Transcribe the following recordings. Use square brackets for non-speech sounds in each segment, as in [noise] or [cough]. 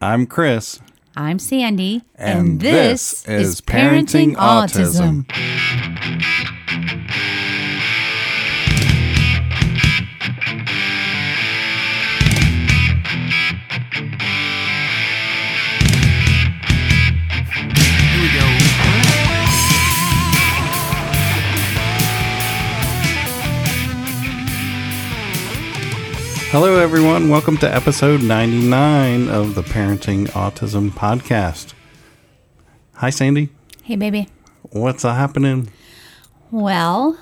I'm Chris. I'm Sandy, And this is Parenting Autism. Here Hello, everyone. Welcome to episode 99 of the Parenting Autism Podcast. Hi, Sandy. Hey, baby. What's happening? Well,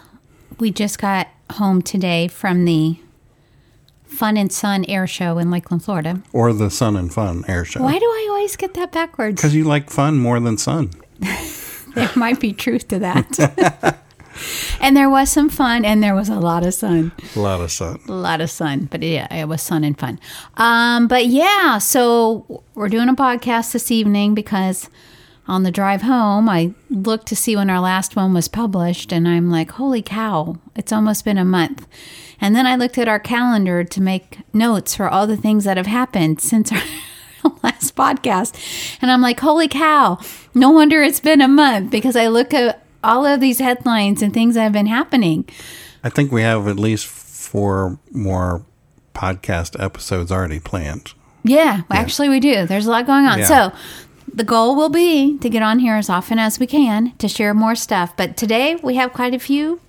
we just got home today from the Fun and Sun Air Show in Lakeland, Florida. Or the Sun and Fun air show? Why do I always get that backwards? Because you like fun more than sun. [laughs] There might be truth to that. [laughs] and there was some fun, and there was a lot of sun. A lot of sun. A lot of sun, but yeah, it was sun and fun. Um, but yeah, so we're doing a podcast this evening because on the drive home, I looked to see when our last one was published, and I'm like, holy cow, it's almost been a month. And then I looked at our calendar to make notes for all the things that have happened since our [laughs] last podcast. And I'm like, holy cow, no wonder it's been a month because I look at all of these headlines and things that have been happening. I think we have at least four more podcast episodes already planned. Yeah, well, actually, we do. There's a lot going on. Yeah. So, the goal will be to get on here as often as we can to share more stuff. But today, we have quite a few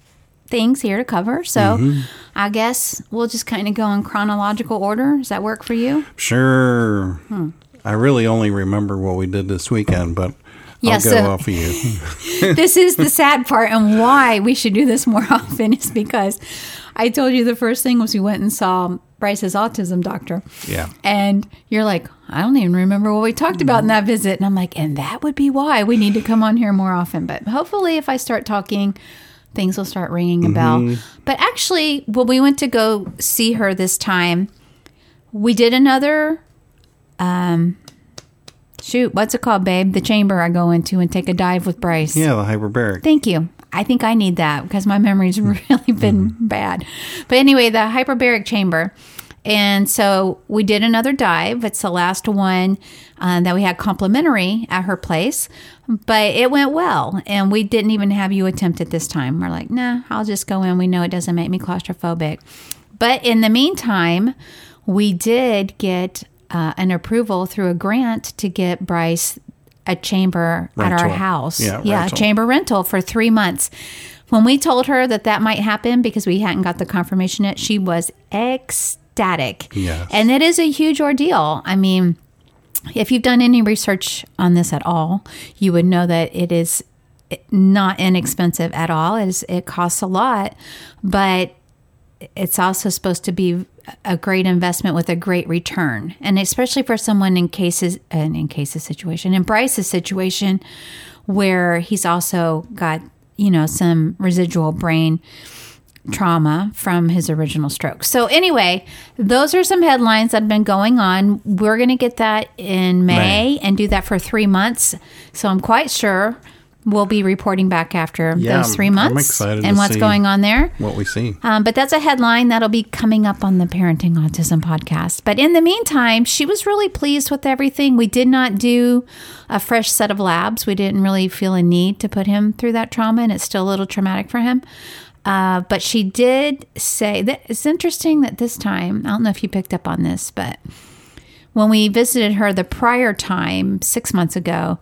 things here to cover. So, Mm-hmm. I guess we'll just kind of go in chronological order. Does that work for you? Sure. Hmm. I really only remember what we did this weekend, but Yeah, go so- off of you. [laughs] this is the sad part, and why we should do this more [laughs] often is because I told you the first thing was we went and saw Bryce's autism doctor. yeah. And you're like, I don't even remember what we talked about in that visit. And I'm like, and that would be why we need to come on here more often. But hopefully, if I start talking, things will start ringing a bell. But actually, when we went to go see her this time, we did another, um, shoot, what's it called, babe? The chamber I go into and take a dive with Bryce. Yeah, the hyperbaric. Thank you. I think I need that because my memory's [laughs] really been bad. But anyway, the hyperbaric chamber. And so we did another dive. It's the last one uh, that we had complimentary at her place, but it went well. And we didn't even have you attempt it this time. We're like, nah, I'll just go in. We know it doesn't make me claustrophobic. But in the meantime, we did get uh, an approval through a grant to get Bryce a chamber at our house. Yeah, yeah rental. chamber rental for three months. When we told her that that might happen because we hadn't got the confirmation yet, she was ecstatic. Yes. And it is a huge ordeal. I mean, if you've done any research on this at all, you would know that it is not inexpensive at all. It, is, it costs a lot, but it's also supposed to be a great investment with a great return, and especially for someone in cases and in cases situation in Bryce's situation, where he's also got you know some residual brain trauma from his original stroke. So anyway, those are some headlines that have been going on. We're going to get that in May, May. and do that for 3 months. So I'm quite sure we'll be reporting back after Yeah, those 3 I'm months excited and what's going on there. What we see. Um, but that's a headline that'll be coming up on the Parenting Autism podcast. But in the meantime, she was really pleased with everything. We did not do a fresh set of labs. We didn't really feel a need to put him through that trauma, and it's still a little traumatic for him. Uh, but she did say that it's interesting that this time, I don't know if you picked up on this, but when we visited her the prior time, six months ago,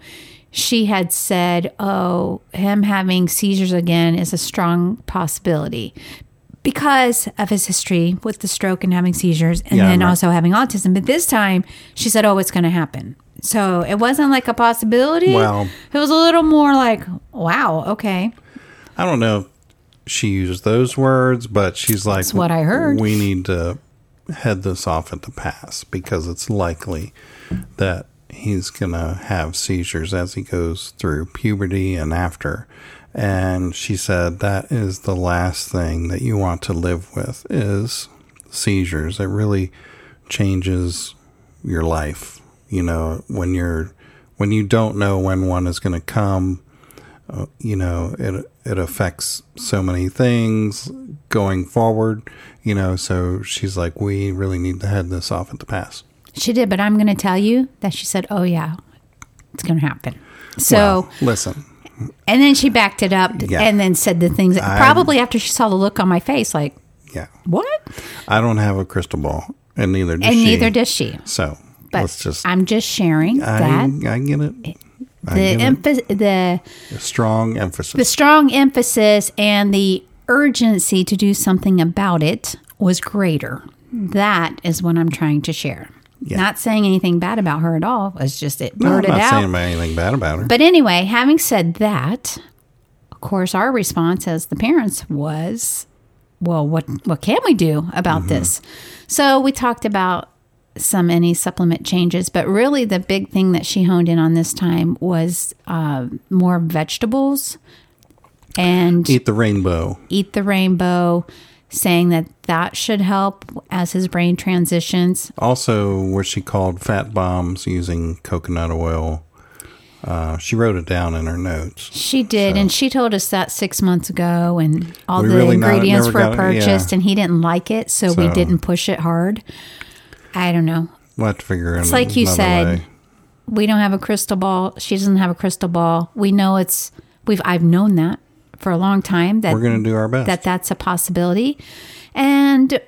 she had said, Oh, him having seizures again is a strong possibility because of his history with the stroke and having seizures and Yeah, then right. also having autism. But this time she said, Oh, it's going to happen. So it wasn't like a possibility. Well- it was a little more like, Wow, okay. I don't know if she used those words, but she's like, That's what I heard. We need to head this off at the pass because it's likely that he's going to have seizures as he goes through puberty and after. And she said that is the last thing that you want to live with is seizures. It really changes your life. You know, when you're when you don't know when one is going to come, uh, you know, it it affects so many things going forward. You know, so she's like, we really need to head this off at the pass. She did, but I'm going to tell you that she said, "Oh yeah, it's going to happen." So, Well, listen, and then she backed it up Yeah. and then said the things that, probably after she saw the look on my face, like, yeah, "What?" I don't have a crystal ball, and neither does And she. neither does she. So But just. I'm just sharing I, that I get it. I the emphasis, the A strong emphasis. the strong emphasis and the urgency to do something about it was greater. That is what I'm trying to share. Yeah. Not saying anything bad about her at all. It's just it no, I'm not out. saying about anything bad about her. But anyway, having said that, of course, our response as the parents was, "Well, what what can we do about Mm-hmm. this?" So we talked about some any supplement changes, but really the big thing that she honed in on this time was uh, more vegetables and Eat the rainbow. eat the rainbow. Saying that that should help as his brain transitions. Also, what she called fat bombs using coconut oil. Uh, she wrote it down in her notes. She did, and she told us that six months ago, and all We the really ingredients never were it, yeah. purchased, and he didn't like it, so, we didn't push it hard. I don't know. We'll have to figure it. It's like you said. way. We don't have a crystal ball. She doesn't have a crystal ball. We know it's we've. I've known that for a long time that We're going to do our best. that that's a possibility, and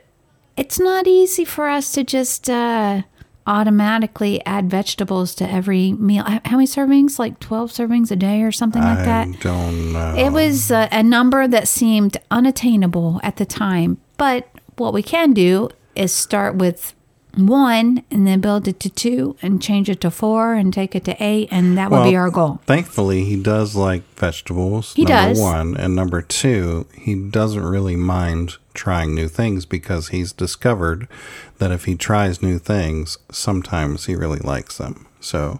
it's not easy for us to just uh, automatically add vegetables to every meal. How many servings? Like twelve servings a day or something like that. I don't know. It was a, a number that seemed unattainable at the time. But what we can do is start with one and then build it to two and change it to four and take it to eight. And that would be our goal. Thankfully, he does like vegetables. He number does. one, and number two, he doesn't really mind trying new things because he's discovered that if he tries new things, sometimes he really likes them. So,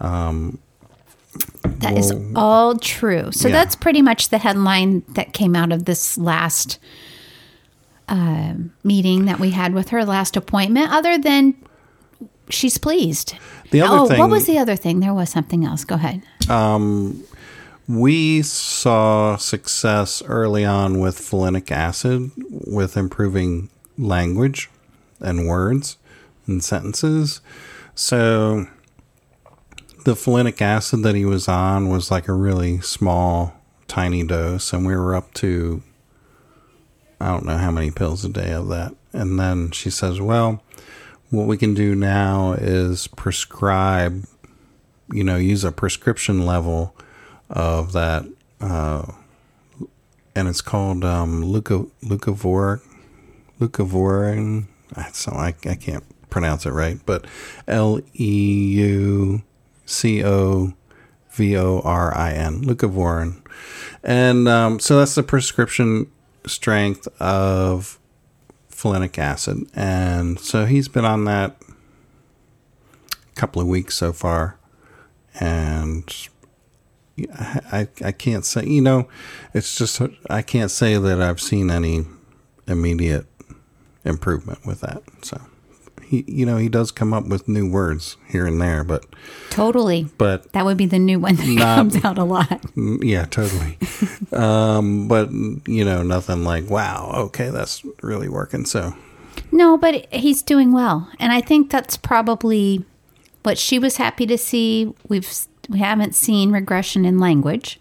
um That is all true. So Yeah. that's pretty much the headline that came out of this last uh, meeting that we had with her, last appointment, other than she's pleased. The other oh, thing- what was the other thing? There was something else. Go ahead. we saw success early on with folinic acid with improving language and words and sentences. So, the folinic acid that he was on was like a really small, tiny dose, and we were up to I don't know how many pills a day of that. And then she says, Well, what we can do now is prescribe, you know, use a prescription level of that, uh, and it's called um, Leucovorin. So I, I can't pronounce it right, but L E U C O V O R I N, Leucovorin. And um, so that's the prescription strength of folinic acid. And so he's been on that a couple of weeks so far. And I, I, I can't say, you know, it's just, I can't say that I've seen any immediate improvement with that. So he, you know, he does come up with new words here and there, but, Totally. but That would be the new one that Not- comes out a lot. [laughs] Mm, Yeah, totally. um, but you know, nothing like wow. Okay, that's really working. So No, but he's doing well, and I think that's probably what she was happy to see. We've we haven't seen regression in language.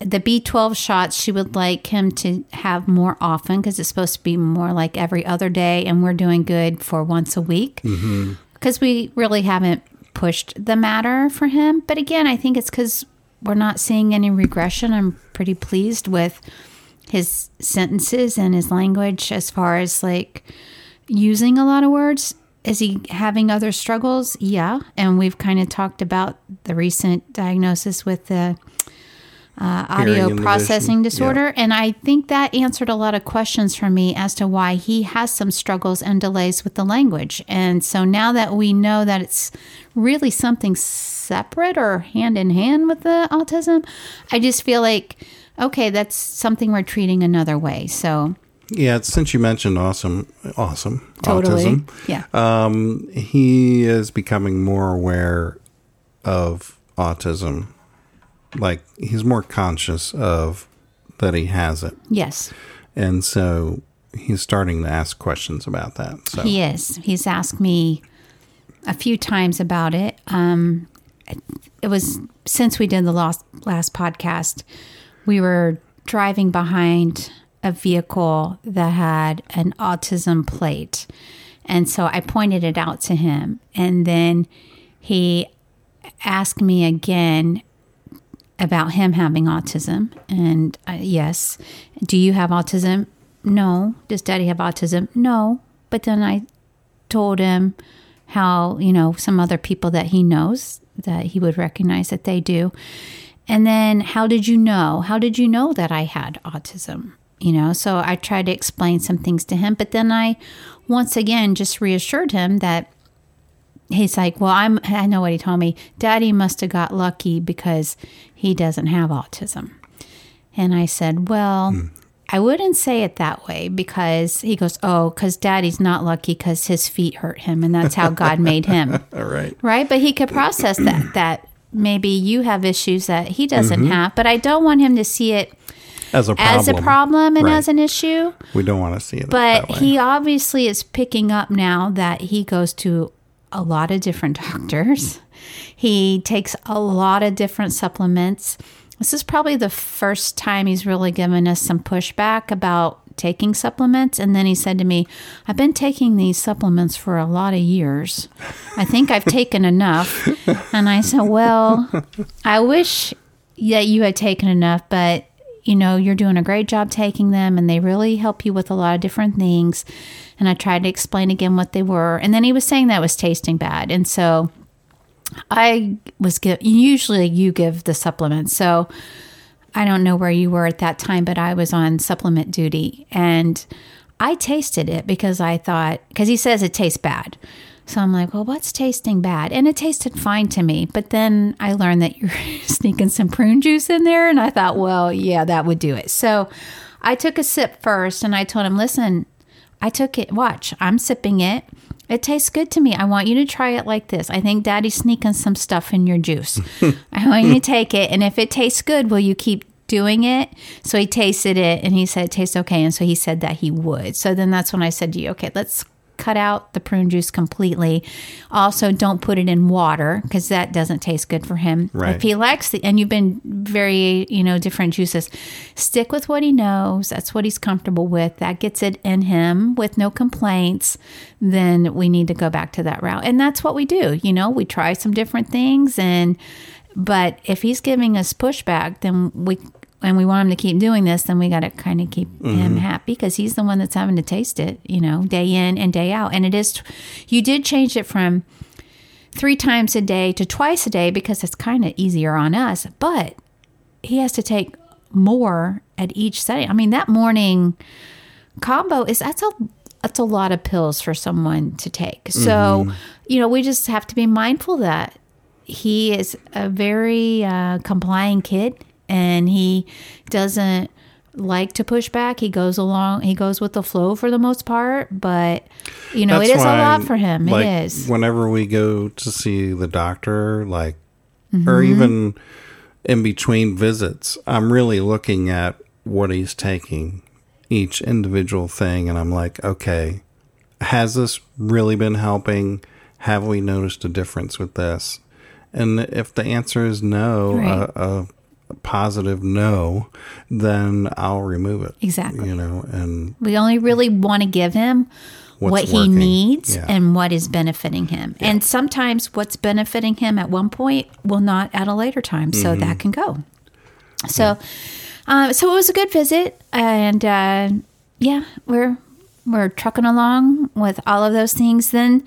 The B12 shots she would like him to have more often because it's supposed to be more like every other day, and we're doing good for once a week mm-hmm. because we really haven't pushed the matter for him. But again, I think it's because we're not seeing any regression. I'm pretty pleased with his sentences and his language as far as like using a lot of words. Is he having other struggles? Yeah. And we've kind of talked about the recent diagnosis with the uh, audio processing disorder. And I think that answered a lot of questions for me as to why he has some struggles and delays with the language. And so now that we know that it's really something separate or hand in hand with the autism, I just feel like, okay, that's something we're treating another way. So yeah, since you mentioned awesome, awesome totally. autism, Yeah. um, he is becoming more aware of autism. Like he's more conscious of that he has it. yes. And so he's starting to ask questions about that. So He is. He's asked me a few times about it. Um, it was since we did the last last podcast. We were driving behind a vehicle that had an autism plate, and so I pointed it out to him, and then he asked me again about him having autism, and uh, yes, do you have autism? No. Does Daddy have autism? No. But then I told him how, you know, some other people that he knows that he would recognize that they do. And then, how did you know? How did you know that I had autism? You know, so I tried to explain some things to him, but then I once again just reassured him that he's like, Well, I'm, I know what he told me. Daddy must have got lucky because he doesn't have autism. And I said, Well, hmm. I wouldn't say it that way because he goes, Oh, because daddy's not lucky because his feet hurt him and that's how God made him. [laughs] all right. Right? But he could process that, that maybe you have issues that he doesn't mm-hmm. have. But I don't want him to see it As a problem. as a problem and Right. as an issue. We don't want to see it But that way. he obviously is picking up now that he goes to a lot of different [laughs] doctors. He takes a lot of different supplements. This is probably the first time he's really given us some pushback about taking supplements. And then he said to me, I've been taking these supplements for a lot of years. I think I've taken enough. [laughs] And I said, Well, I wish that you had taken enough, but you know, you're doing a great job taking them and they really help you with a lot of different things. And I tried to explain again what they were. And then he was saying that was tasting bad. And so I was give usually you give the supplements. So I don't know where you were at that time, but I was on supplement duty and I tasted it because I thought because he says it tastes bad. So I'm like, well, what's tasting bad? And it tasted fine to me. But then I learned that you're [laughs] sneaking some prune juice in there. And I thought, well, yeah, that would do it. So I took a sip first and I told him, listen, I took it. Watch, I'm sipping it. It tastes good to me. I want you to try it like this. I think daddy's sneaking some stuff in your juice. [laughs] I want you to take it. And if it tastes good, will you keep doing it? So he tasted it and he said it tastes okay. And so he said that he would. So then that's when I said to you, okay, let's cut out the prune juice completely. Also, don't put it in water because that doesn't taste good for him. Right. If he likes the, and you've been very, you know, different juices, stick with what he knows. That's what he's comfortable with. That gets it in him with no complaints. Then we need to go back to that route. And that's what we do. You know, we try some different things and, but if he's giving us pushback, then we, and we want him to keep doing this, then we got to kind of keep him happy because he's the one that's having to taste it, you know, day in and day out. And it is, you did change it from three times a day to twice a day because it's kind of easier on us, but he has to take more at each setting. I mean, that morning combo is that's a that's a lot of pills for someone to take. So, you know, we just have to be mindful that he is a very uh, complying kid and he doesn't like to push back. He goes along, he goes with the flow for the most part, but you know, That's it is a lot for him. like, it is. Whenever we go to see the doctor, like, Mm-hmm. or even in between visits, I'm really looking at what he's taking, each individual thing, and I'm like, okay, has this really been helping? Have we noticed a difference with this? And if the answer is no, Right. a, a positive no, then I'll remove it. Exactly. You know, and We only really want to give him What's what he working. needs Yeah. and what is benefiting him. And sometimes what's benefiting him at one point will not at a later time. So Mm-hmm. that can go. So, uh, so it was a good visit, and uh, yeah, we're we're trucking along with all of those things. Then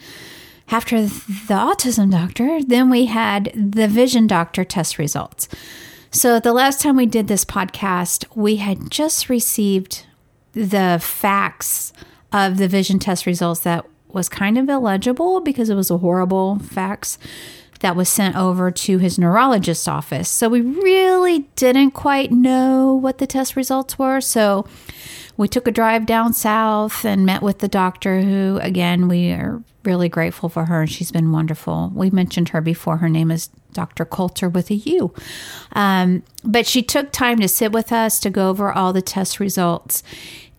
after the autism doctor, then we had the vision doctor test results. So the last time we did this podcast, we had just received the facts of the vision test results that was kind of illegible because it was a horrible fax that was sent over to his neurologist's office. So we really didn't quite know what the test results were. So we took a drive down south and met with the doctor who again we are really grateful for her she's been wonderful we mentioned her before her name is dr coulter with a u um, but she took time to sit with us to go over all the test results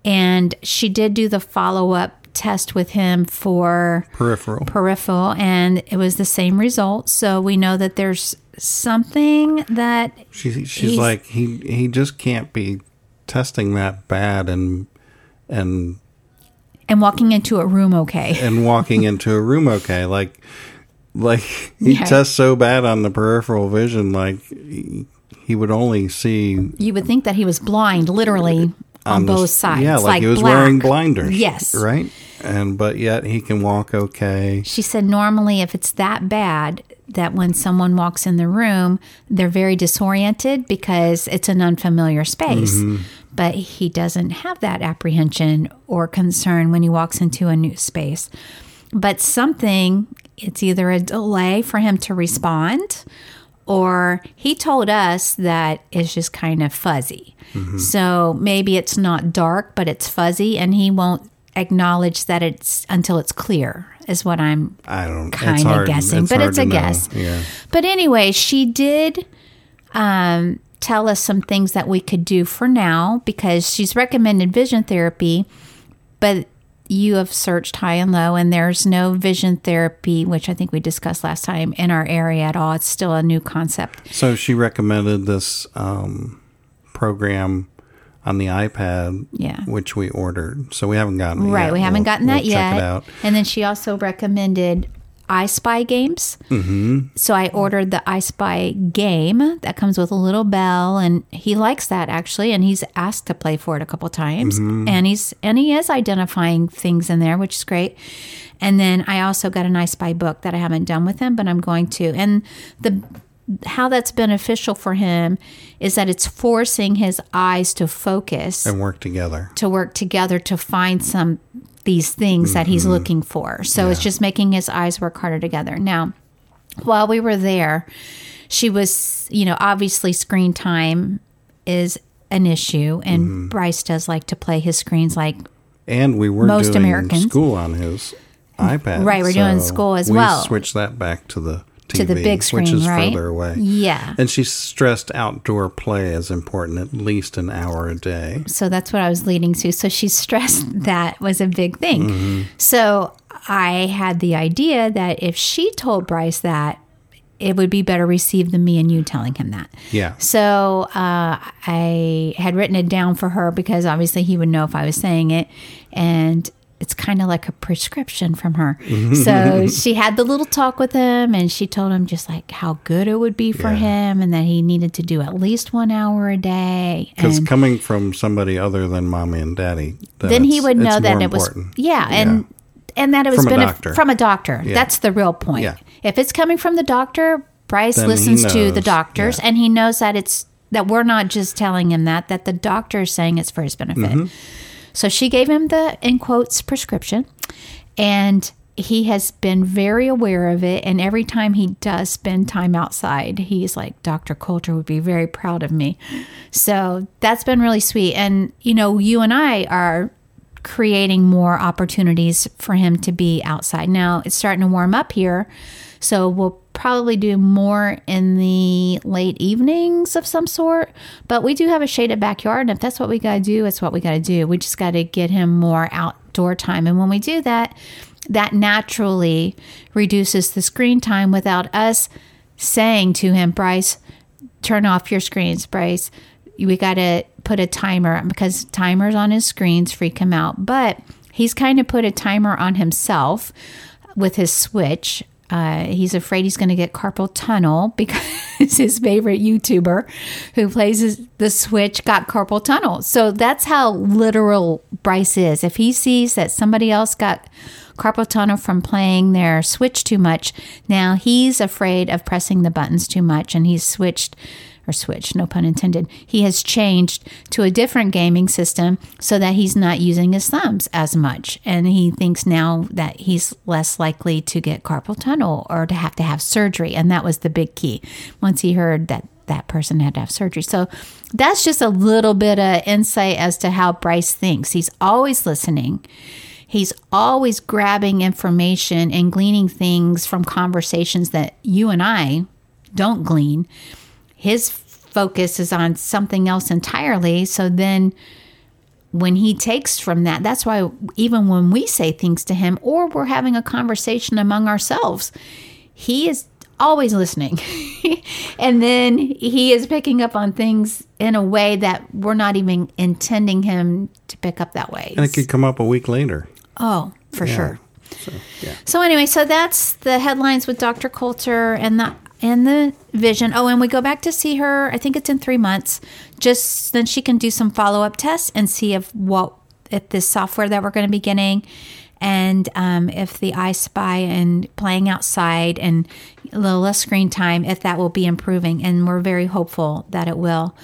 And she did do the follow up test with him for Peripheral. peripheral, and it was the same result. So we know that there's something that She, she's like he he just can't be testing that bad and and and walking into a room okay. and walking into a room okay like like he Yeah. tests so bad on the peripheral vision like he, he would only see You would think that he was blind, literally on, the- both sides. yeah like, he was black. wearing blinders Yes. right and but yet he can walk okay She said normally, if it's that bad, that when someone walks in the room, they're very disoriented because it's an unfamiliar space. Mm-hmm. But he doesn't have that apprehension or concern when he walks into a new space. But something, it's either a delay for him to respond, or he told us that it's just kind of fuzzy. Mm-hmm. So maybe it's not dark, but it's fuzzy, and he won't acknowledge that it's until it's clear, is what I'm I don't kind of guessing, but it's a know. guess. yeah But anyway, she did um, tell us some things that we could do for now because she's recommended vision therapy, but you have searched high and low, and there's no vision therapy, which I think we discussed last time, in our area at all. It's still a new concept. so she recommended this um program on the iPad Yeah. which we ordered so we haven't gotten it Right, yet. we haven't We'll- gotten that we'll yet. check it out And then she also recommended I Spy games. Mm-hmm. So I ordered the I Spy game that comes with a little bell, and he likes that actually, and he's asked to play for it a couple times, and he's and he is identifying things in there, which is great. And then I also got an I Spy book that I haven't done with him, but I'm going to. And the how that's beneficial for him is that it's forcing his eyes to focus and work together to work together to find some these things that he's mm-hmm. looking for. So it's just making his eyes work harder together. Now, while we were there, she was, you know, obviously screen time is an issue and mm-hmm. Bryce does like to play his screens like And we were Most doing Americans. school on his iPad. Right, we're doing school as we well. Switch that back to the TV, to the big which screen, is right? further away. Yeah. And she stressed outdoor play as important, at least an hour a day. So that's what I was leading to. So she stressed that was a big thing. So I had the idea that if she told Bryce that, it would be better received than me and you telling him that. Yeah. So uh, I had written it down for her because obviously he would know if I was saying it. And it's kind of like a prescription from her. so [laughs] she had the little talk with him and she told him just like how good it would be for Yeah. him and that he needed to do at least one hour a day. Because coming from somebody other than mommy and daddy, then he would know that it was important. yeah, and and that it was From a doctor. from a doctor. That's the real point. Yeah. If it's coming from the doctor, Bryce Then listens to the doctors yeah. and he knows that it's that we're not just telling him that that the doctor is saying it's for his benefit. Mm-hmm. So she gave him the in quotes prescription and he has been very aware of it and every time he does spend time outside he's like dr coulter would be very proud of me. So that's been really sweet and you know you and i are creating more opportunities for him to be outside. Now it's starting to warm up here so we'll probably do more in the late evenings of some sort but we do have a shaded backyard and if that's what we got to do it's what we got to do we just got to get him more outdoor time and when we do that that naturally reduces the screen time without us saying to him, Bryce, turn off your screens, Bryce. We got to put a timer because timers on his screens freak him out. But he's kind of put a timer on himself with his switch. Uh, he's afraid he's going to get carpal tunnel [laughs] because his favorite YouTuber who plays the Switch got carpal tunnel. So that's how literal Bryce is. If he sees that somebody else got carpal tunnel from playing their Switch too much, now he's afraid of pressing the buttons too much and he's switched or Switch, no pun intended. He has changed to a different gaming system so that he's not using his thumbs as much. And he thinks now that he's less likely to get carpal tunnel or to have to have surgery. And that was the big key once he heard that that person had to have surgery. So that's just a little bit of insight as to how Bryce thinks. He's always listening. He's always grabbing information and gleaning things from conversations that you and I don't glean. His focus is on something else entirely. So then when he takes from that, that's why even when we say things to him or we're having a conversation among ourselves, he is always listening. [laughs] and then he is picking up on things in a way that we're not even intending him to pick up that way. And it could come up a week later. Oh, for Yeah. sure. So, yeah. So anyway, so that's the headlines with Dr. Coulter and the and the vision. Oh, and we go back to see her. I think it's in three months. Just then she can do some follow up tests and see if what if this software that we're going to be getting, and um, if the I Spy and playing outside and a little less screen time, if that will be improving. And we're very hopeful that it will.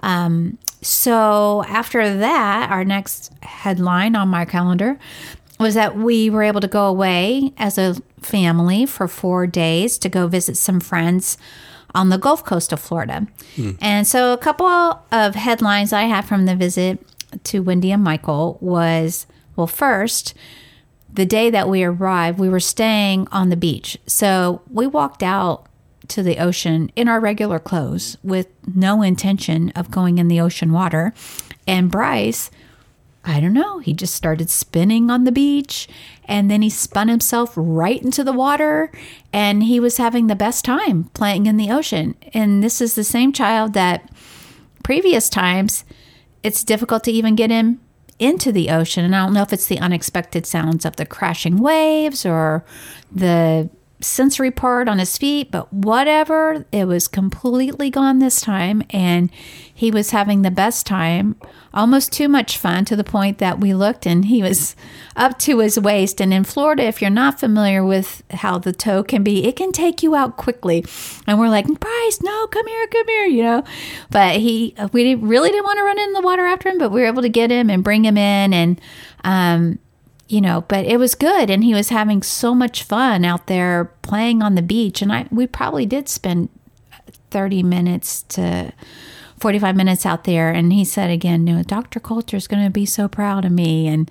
Um, so after that, our next headline on my calendar was that we were able to go away as a family for four days to go visit some friends on the Gulf Coast of Florida. Hmm. And so a couple of headlines I had from the visit to Wendy and Michael was well, first, the day that we arrived, we were staying on the beach. So we walked out to the ocean in our regular clothes with no intention of going in the ocean water. And Bryce, I don't know, he just started spinning on the beach and then he spun himself right into the water and he was having the best time playing in the ocean. And this is the same child that previous times it's difficult to even get him into the ocean. And I don't know if it's the unexpected sounds of the crashing waves or the sensory part on his feet, but whatever, it was completely gone this time. And he was having the best time, almost too much fun to the point that we looked and he was up to his waist. And in Florida, if you're not familiar with how the tow can be, it can take you out quickly. And we're like, Bryce, no, come here, come here, you know. But he, we really didn't want to run in the water after him, but we were able to get him and bring him in. And, um, you know, but it was good, and he was having so much fun out there playing on the beach. And I, we probably did spend thirty minutes to forty-five minutes out there. And he said again, "No, Dr. Coulter is going to be so proud of me," and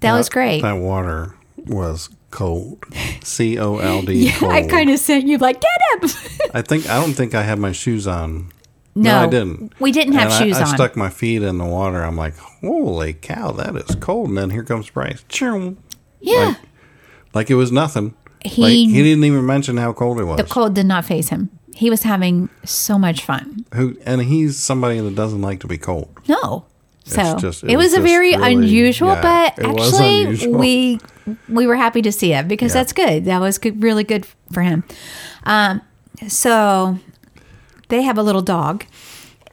that was great. That water was cold. C O L D. [laughs] cold. I kind of sent you like, "Get up. I think I don't think I had my shoes on. No, I didn't. we didn't have And shoes I, on. stuck my feet in the water. I'm like, holy cow, that is cold. And then here comes Bryce. Yeah, Like, like it was nothing. He- like he didn't even mention how cold it was. the cold did not faze him. He was having so much fun. Who and he's somebody that doesn't like to be cold. No. So just- it, it was, was a very really- unusual, yeah, but actually unusual. we we were happy to see it because Yeah. that's good. That was good, really good for him. Um, so they have a little dog,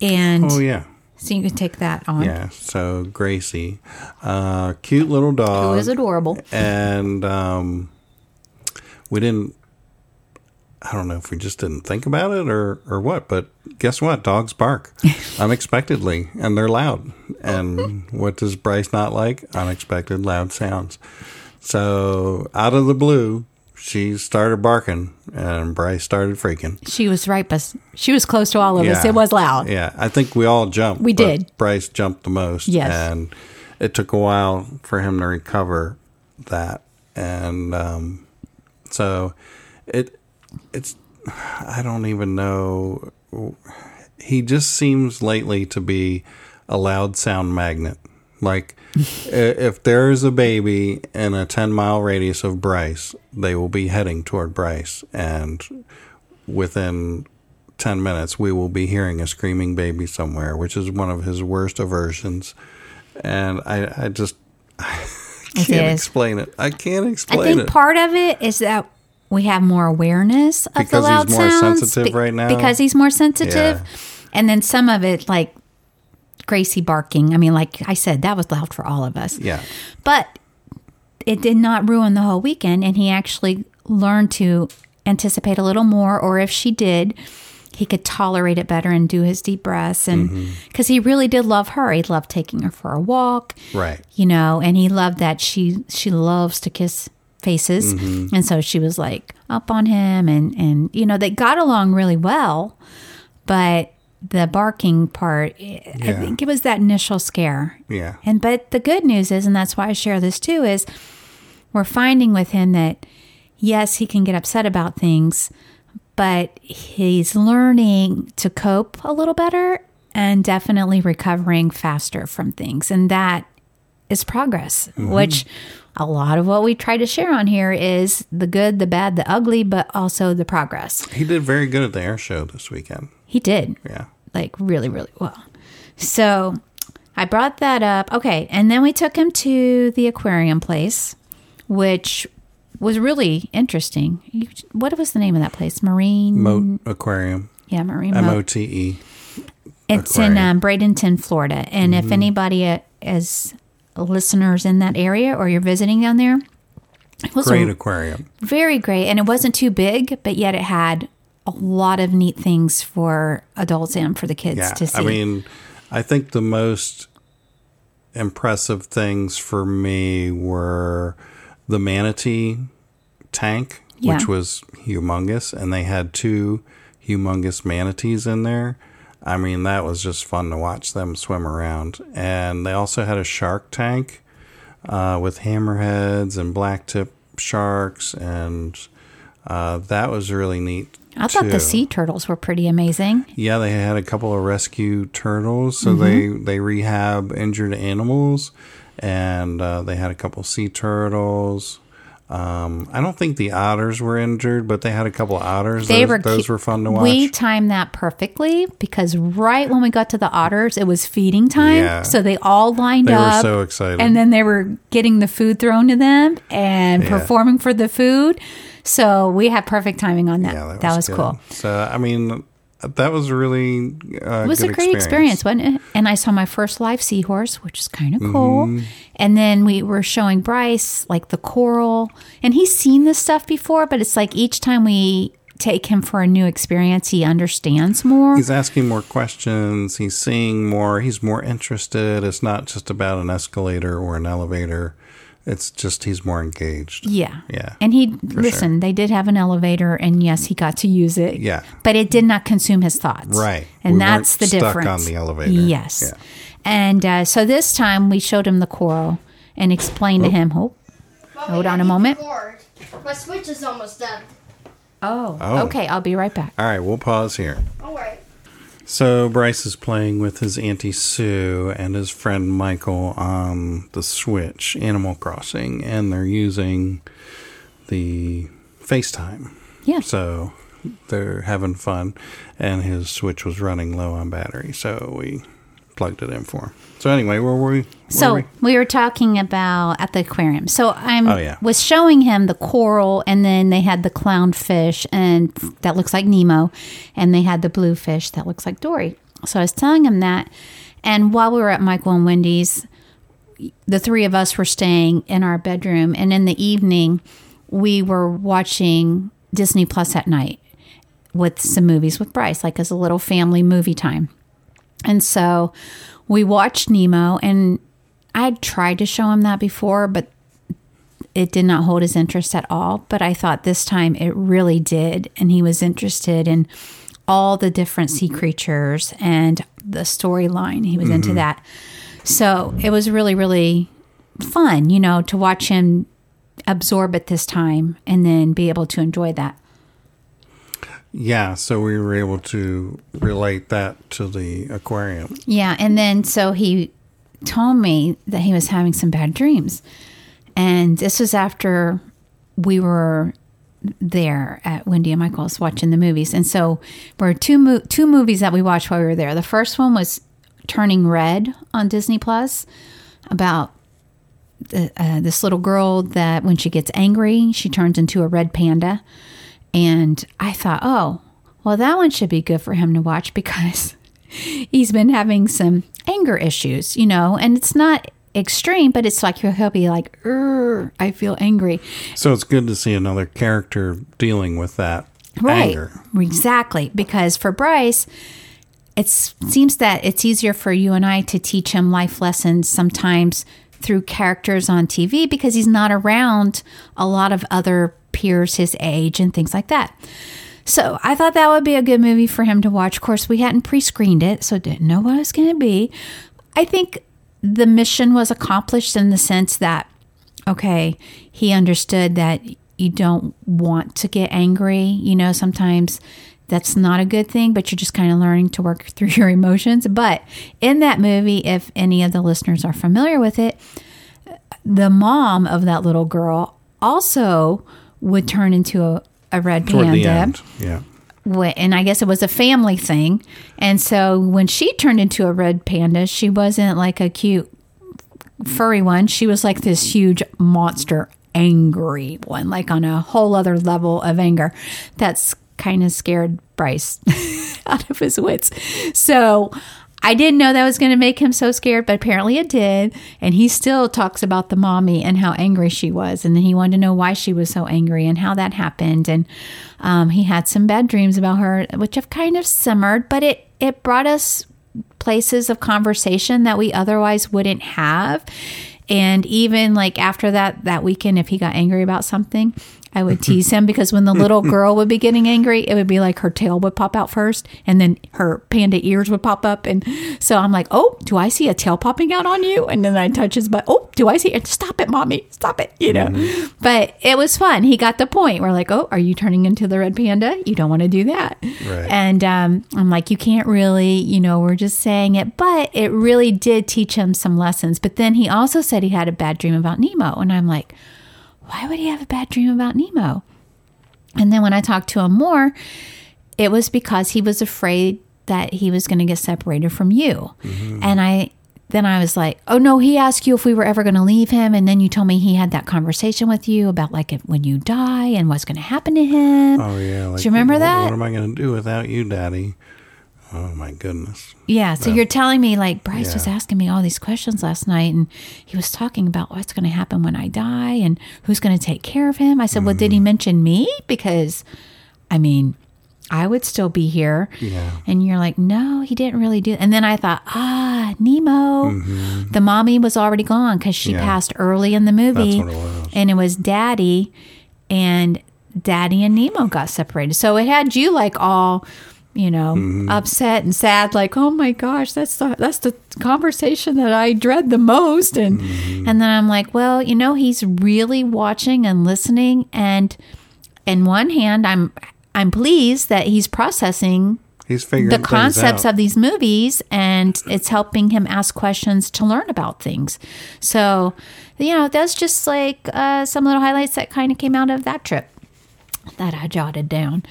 and Oh yeah. so you can take that on. Yeah. So Gracie, uh, cute little dog. Who is adorable. and um, we didn't. I don't know if we just didn't think about it or or what, but guess what? Dogs bark [laughs] unexpectedly, and they're loud. And what does Bryce not like? Unexpected loud sounds. So out of the blue, she started barking, and Bryce started freaking. She was right, but she was close to all of us. It was loud. Yeah, I think we all jumped. We did. Bryce jumped the most. Yes. And it took a while for him to recover that. And um, so it it's I don't even know. He just seems lately to be a loud sound magnet. Like if there's a baby in a 10 mile radius of Bryce, they will be heading toward Bryce. And within 10 minutes, we will be hearing a screaming baby somewhere, which is one of his worst aversions. And I, I just [laughs] I can't is. explain it. I can't explain. I think it. part of it is that we have more awareness of the Because he's more sounds sensitive right now? Because he's more sensitive, Yeah. and then some of it, like Gracie barking. I mean, like I said, that was loud for all of us. yeah. But it did not ruin the whole weekend, and he actually learned to anticipate a little more, or if she did, he could tolerate it better and do his deep breaths. And Mm-hmm. because he really did love her, he loved taking her for a walk, Right. you know, and he loved that she she loves to kiss faces, Mm-hmm. and so she was like up on him, and and you know they got along really well, but the barking part, I Yeah. think it was that initial scare. Yeah. And but the good news is, and that's why I share this too, is we're finding with him that yes, he can get upset about things, but he's learning to cope a little better and definitely recovering faster from things. And that is progress, mm-hmm. which a lot of what we try to share on here is the good, the bad, the ugly, but also the progress. He did very good at the air show this weekend. He did Yeah. like really, really well. So I brought that up. Okay. And then we took him to the aquarium place, which was really interesting. You, what was the name of that place? Marine? Mote Aquarium. yeah, Marine. M. O T E. It's in um, Bradenton, Florida. And Mm-hmm. if anybody uh, is listeners in that area or you're visiting down there, it was a Great aquarium. very great. And it wasn't too big, but yet it had a lot of neat things for adults and for the kids Yeah. to see. I mean, I think the most impressive things for me were the manatee tank, Yeah. which was humongous, and they had two humongous manatees in there. I mean, that was just fun to watch them swim around. And they also had a shark tank uh, with hammerheads and blacktip sharks, and uh, that was really neat. I thought too. the sea turtles were pretty amazing. Yeah, they had a couple of rescue turtles, so Mm-hmm. they they rehab injured animals, and uh, they had a couple sea turtles. Um, I don't think the otters were injured, but they had a couple of otters. They those, were those were fun to watch. We timed that perfectly because right when we got to the otters, it was feeding time. Yeah. So they all lined they were up. so excited. and then they were getting the food thrown to them and Yeah. performing for the food. So we had perfect timing on that. yeah, that was, good. cool. So I mean, that was a really uh, It was a great experience, wasn't it? And I saw my first live seahorse, which is kind of cool. Mm-hmm. And then we were showing Bryce like the coral, and he's seen this stuff before, but it's like each time we take him for a new experience, he understands more. He's asking more questions. He's seeing more. He's more interested. It's not just about an escalator or an elevator. It's just he's more engaged. yeah. Yeah. And he, listen, they did have an elevator, and yes, he got to use it. Yeah. But it did not consume his thoughts. Right. And We that's the weren't stuck difference. on the elevator. Yes. Yeah. And uh, so this time we showed him the coral and explained to him, oh, Hold on a moment. My switch is almost done. oh, Oh. okay, I'll be right back. All right, we'll pause here. All right. So Bryce is playing with his auntie Sue and his friend Michael on the Switch, Animal Crossing, and they're using the FaceTime. Yeah. So they're having fun, and his Switch was running low on battery, so we plugged it in for. So anyway, where were we? Where So were we? were talking about at the aquarium. So I'm Oh, yeah. was showing him the coral, and then they had the clownfish, and that looks like Nemo, and they had the blue fish that looks like Dory. So I was telling him that, and while we were at Michael and Wendy's, the three of us were staying in our bedroom, and in the evening, we were watching Disney Plus at night with some movies with Bryce, like as a little family movie time. And so we watched Nemo, and I'd tried to show him that before, but it did not hold his interest at all. But I thought this time it really did. And he was interested in all the different sea creatures and the storyline. He was into mm-hmm. that. So it was really, really fun, you know, to watch him absorb it this time and then be able to enjoy that. Yeah, so we were able to relate that to the aquarium. Yeah, and then so he told me that he was having some bad dreams. And this was after we were there at Wendy and Michael's watching the movies. And so were two mo- two movies that we watched while we were there. The first one was Turning Red on Disney Plus about the, uh, this little girl that when she gets angry, she turns into a red panda. And I thought, oh, well, that one should be good for him to watch [laughs] because he's been having some anger issues, you know, and it's not extreme, but it's like he'll, be like, I feel angry. So it's good to see another character dealing with that Right. anger. Exactly. Because for Bryce, it seems that it's easier for you and I to teach him life lessons sometimes through characters on TV because he's not around a lot of other peers his age and things like that. So I thought that would be a good movie for him to watch. Of course, we hadn't pre screened it, so didn't know what it was going to be. I think the mission was accomplished in the sense that okay, he understood that you don't want to get angry. You know, sometimes that's not a good thing, but you're just kind of learning to work [laughs] through your emotions. But in that movie, if any of the listeners are familiar with it, the mom of that little girl also would turn into a, a red Toward panda. Yeah. and I guess it was a family thing. And so when she turned into a red panda, she wasn't like a cute furry one. She was like this huge monster, angry one, like on a whole other level of anger. That's kind of scared Bryce [laughs] out of his wits. So I didn't know that was going to make him so scared, but apparently it did. And he still talks about the mommy and how angry she was. And then he wanted to know why she was so angry and how that happened. And um, he had some bad dreams about her, which have kind of simmered, but it, it brought us places of conversation that we otherwise wouldn't have. And even like after that that weekend, if he got angry about something, I would tease him because when the little girl would be getting angry, it would be like her tail would pop out first, and then her panda ears would pop up, and so I'm like, "Oh, do I see a tail popping out on you?" And then I touch his butt. Oh, do I see it? Stop it, mommy! Stop it! You know. But it was fun. He got the point. We're like, "Oh, are you turning into the red panda? You don't want to do that." Right. And um, I'm like, you can't really, you know, we're just saying it, but it really did teach him some lessons. But then he also said he had a bad dream about Nemo. And I'm like, why would he have a bad dream about Nemo? And then when I talked to him more, it was because he was afraid that he was going to get separated from you. Mm-hmm. And I, then I was like, oh no, he asked you if we were ever going to leave him. And then you told me he had that conversation with you about like if, when you die and what's going to happen to him. Oh yeah. Like, you remember what, that? What am I going to do without you, Daddy? Oh my goodness. Yeah. So you're telling me like Bryce was asking me all these questions last night and he was talking about what's going to happen when I die and who's going to take care of him. I said, well, Mm-hmm. did he mention me? Because I mean, I would still be here. Yeah. And you're like, no, he didn't really do. And then I thought, ah, Nemo. The mommy was already gone because she Mm-hmm. Yeah. passed early in the movie. it. And it was daddy and daddy and Nemo got separated. So it had you like all, you know, Mm-hmm. upset and sad, like, oh my gosh, that's the that's the conversation that I dread the most. And Mm-hmm. and then I'm like, well, you know, he's really watching and listening. And in one hand, I'm I'm pleased that he's processing He's figuring the concepts out. of these movies and it's helping him ask questions to learn about things. So, you know, that's just like uh, some little highlights that kind of came out of that trip that I jotted down.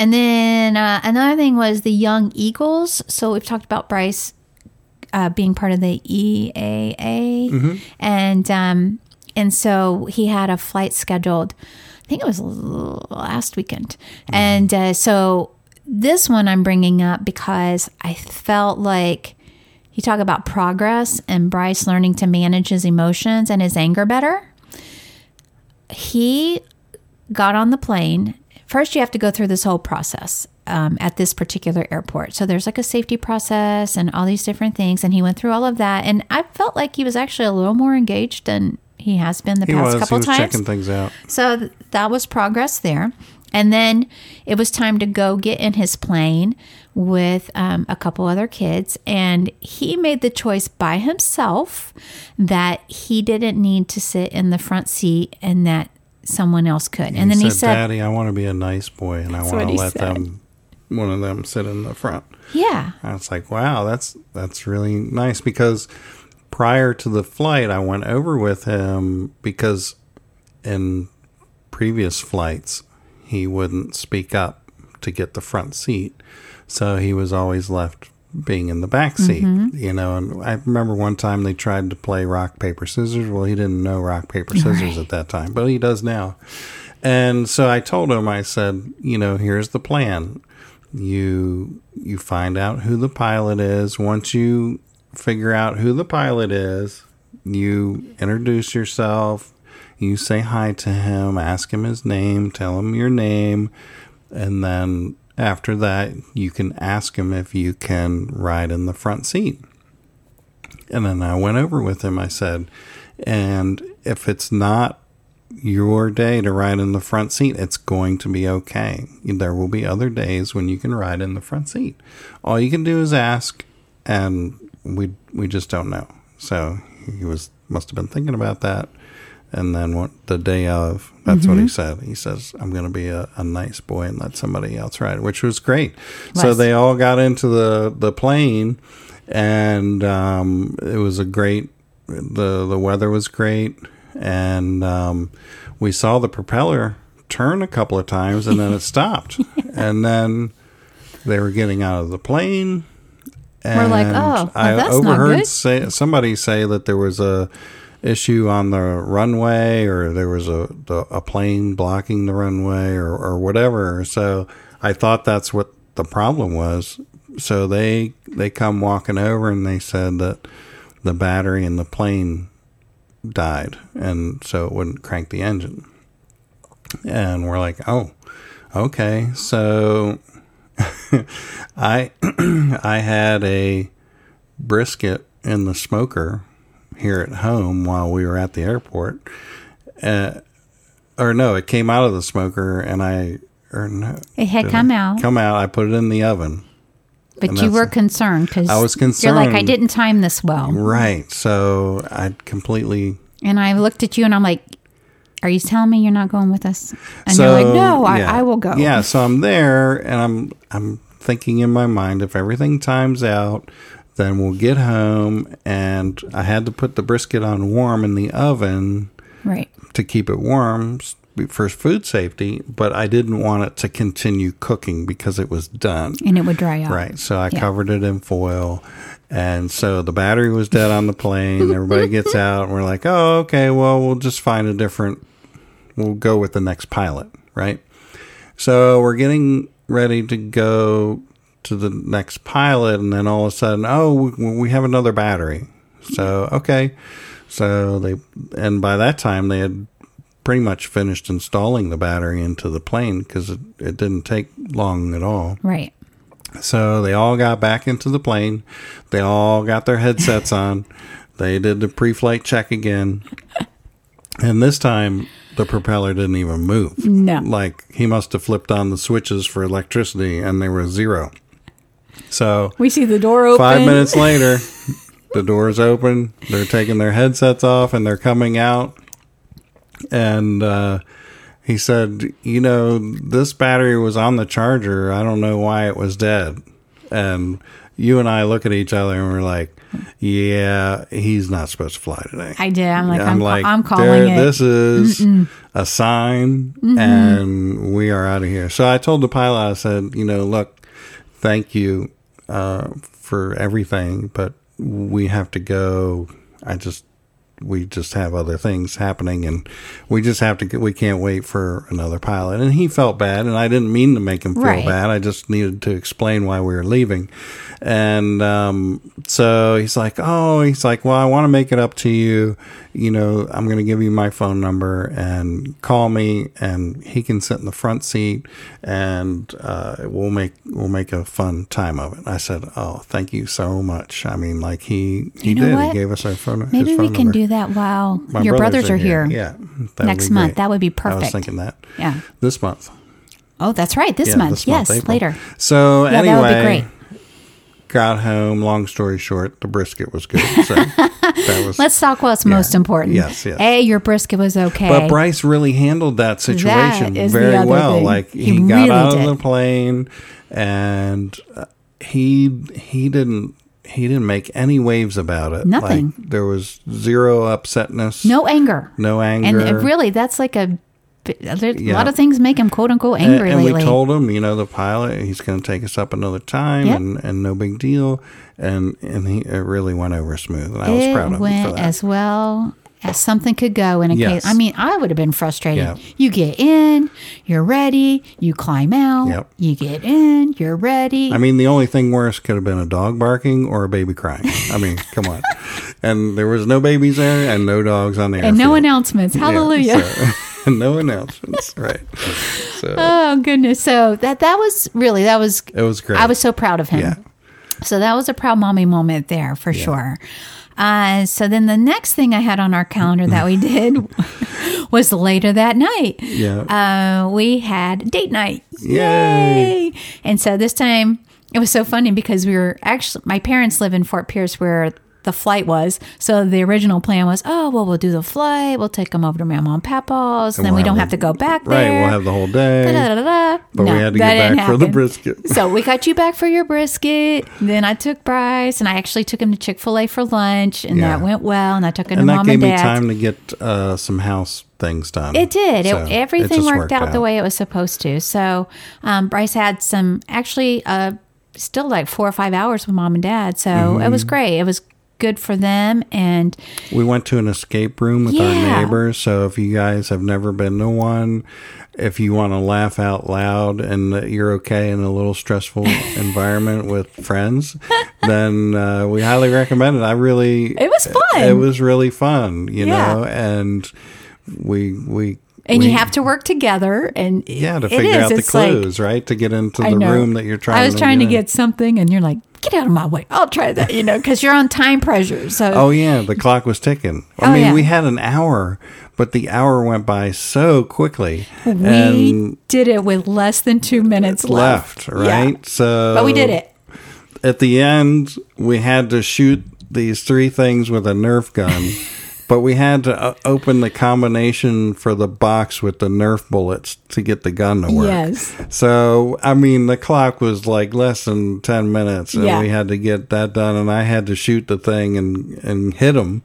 And then uh, another thing was the Young Eagles. So we've talked about Bryce uh, being part of the EAA, and um, and so he had a flight scheduled. I think it was last weekend, and uh, so this one I'm bringing up because I felt like you talk about progress and Bryce learning to manage his emotions and his anger better. He got on the plane. First, you have to go through this whole process um, at this particular airport. So there's like a safety process and all these different things. And he went through all of that. And I felt like he was actually a little more engaged than he has been the He past was. He couple was times. checking things out. So th- that was progress there. And then it was time to go get in his plane with um, a couple other kids. And he made the choice by himself that he didn't need to sit in the front seat and that someone else could. And then he he said, said, "Daddy, I want to be a nice boy, and I want to let said. them, one of them, sit in the front." Yeah. I was like, "Wow, that's that's really nice." Because prior to the flight, I went over with him because in previous flights he wouldn't speak up to get the front seat, so he was always left being in the back seat. Mm-hmm. You know, and I remember one time they tried to play rock paper scissors. Well, he didn't know rock paper scissors at that time, but he does now. And so I told him, I said, you know, here's the plan. You you find out who the pilot is. Once you figure out who the pilot is, you introduce yourself. You say hi to him, ask him his name, tell him your name, and then after that, you can ask him if you can ride in the front seat. And then I went over with him. I said, and if it's not your day to ride in the front seat, it's going to be okay. There will be other days when you can ride in the front seat. All you can do is ask, and we we just don't know. So he was must have been thinking about that. And then what the day of, that's what he said. He says, I'm going to be a, a nice boy and let somebody else ride, which was great. So they all got into the, the plane and um, it was a great, the, the weather was great. and um, we saw the propeller turn a couple of times, and then it [laughs] stopped, and then they were getting out of the plane. And We're like, "Oh, well, I overheard good." say, somebody say that there was a issue on the runway, or there was a the, a plane blocking the runway, or or whatever. So I thought that's what the problem was. So they they come walking over and they said that the battery in the plane died, and so it wouldn't crank the engine. And we're like, oh, okay. So [laughs] I [clears throat] I had a brisket in the smoker here at home while we were at the airport. Uh, or no, it came out of the smoker, and I or no, It had come it out, Come out. I put it in the oven. but you were concerned because I was concerned. You're like, I didn't time this well, Right. So I completely and I looked at you and I'm like, "Are you telling me you're not going with us?" And so, you're like, "No, yeah. I, I will go." Yeah, so I'm there and I'm I'm thinking in my mind if everything times out, then we'll get home and I had to put the brisket on warm in the oven right. to keep it warm for food safety, but I didn't want it to continue cooking because it was done. And it would dry out. Right. So I Yeah. covered it in foil. And so the battery was dead on the plane. [laughs] Everybody gets out and we're like, oh, okay, well, we'll just find a different, we'll go with the next pilot. Right. So we're getting ready to go to the next pilot. And then all of a sudden, oh, we, we have another battery. So, okay. So they, and by that time, they had pretty much finished installing the battery into the plane because it, it didn't take long at all. Right. So they all got back into the plane. They all got their headsets on. They did the pre flight check again. And this time, the propeller didn't even move. No. Like he must have flipped on the switches for electricity and they were zero. So We see the door open. five minutes [laughs] later, the doors open. They're taking their headsets off and they're coming out. And uh, he said, You know, this battery was on the charger. I don't know why it was dead. And you and I look at each other and we're like, Yeah, he's not supposed to fly today. I did. I'm like, Yeah, I'm, like, I'm, calling it. This is a sign, and we are out of here. So I told the pilot, I said, you know, look, thank you uh, for everything, but we have to go. I just, we just have other things happening, and we just have to get. We can't wait for another pilot. And he felt bad, and I didn't mean to make him feel Right. bad. I just needed to explain why we were leaving. And um, so he's like, oh, he's like, well, I want to make it up to you. You know, I'm going to give you my phone number and call me, and he can sit in the front seat, and uh, we'll make we'll make a fun time of it. I said, oh, thank you so much. I mean, like he he You know did. what? He gave us our phone. Maybe we can number. do that while My your brothers, are here. Yeah, that would next month. That would be perfect. I was thinking that Yeah. this month. Oh, that's right. This Yeah, month. this yes, April. later. So Yeah, anyway, that would be great. Got home. Long story short, the brisket was good. So [laughs] that was. Let's talk what's most important. Yes, yes. A, your brisket was okay. but Bryce really handled that situation the very well. thing. Like He he, got really out did. of the plane, and uh, he he didn't he didn't make any waves about it. Nothing. Like, there was zero upsetness. no anger. No And anger. it really, that's like a, there's a lot of things make him quote unquote angry and, lately. we told him, you know, the pilot, he's going to take us up another time, Yep. and, and no big deal. And and he it really went over smooth, and I was it proud of him for went that. as well as something could go in a Yes. case. I mean, I would have been frustrated. Yeah. You get in, you're ready, you climb out, Yep. you get in, you're ready. I mean, the only thing worse could have been a dog barking or a baby crying. I mean, [laughs] come on. And there was no babies there, and no dogs on the and no airfield. announcements. Yeah, Hallelujah. so- [laughs] [laughs] no announcements, right? So Oh goodness! So that that was really that was it was great. I was so proud of him. Yeah. So that was a proud mommy moment there for sure. Uh, so then the next thing I had on our calendar that we did [laughs] was later that night. yeah. Uh, we had date night. Yay. And so this time it was so funny because we were actually, my parents live in Fort Pierce where the flight was. So the original plan was, oh well, we'll do the flight. We'll take them over to Mama and Papa's, and then we'll we don't have have to go back Right, there. we'll have the whole day. Da-da-da-da. But we had to that get back for the brisket. [laughs] So we got you back for your brisket. [laughs] Then I took Bryce, and I actually took him to Chick Fil A for lunch, and Yeah. that went well. And I took him And to that mom gave and me dad's. time to get uh, some house things done. It did. So it, everything just worked, out, the way it was supposed to. So um, Bryce had some actually uh, still like four or five hours with mom and dad. So it Mm-hmm. was great. It was good for them. And We went to an escape room with our neighbors. So if you guys have never been to one, if you want to laugh out loud and you're okay in a little stressful [laughs] environment with friends, then uh, we highly recommend it. I really, It was fun. It was really fun, you Yeah. know, and we we and we, you have to work together. And yeah to figure is. out the It's like- clues right to get into the room that you're trying. I was to trying to in. get something, and you're like, "Get out of my way! I'll try that." You know, because you're on time pressure. So Oh yeah, the clock was ticking. I Oh, mean, yeah. we had an hour, but the hour went by so quickly. we did it with less than two minutes left. left, right? Yeah. So But we did it. At the end, we had to shoot these three things with a Nerf gun. [laughs] But we had to uh, open the combination for the box with the Nerf bullets to get the gun to work. Yes. So, I mean, the clock was like less than 10 minutes and Yeah. we had to get that done and I had to shoot the thing and, and hit them.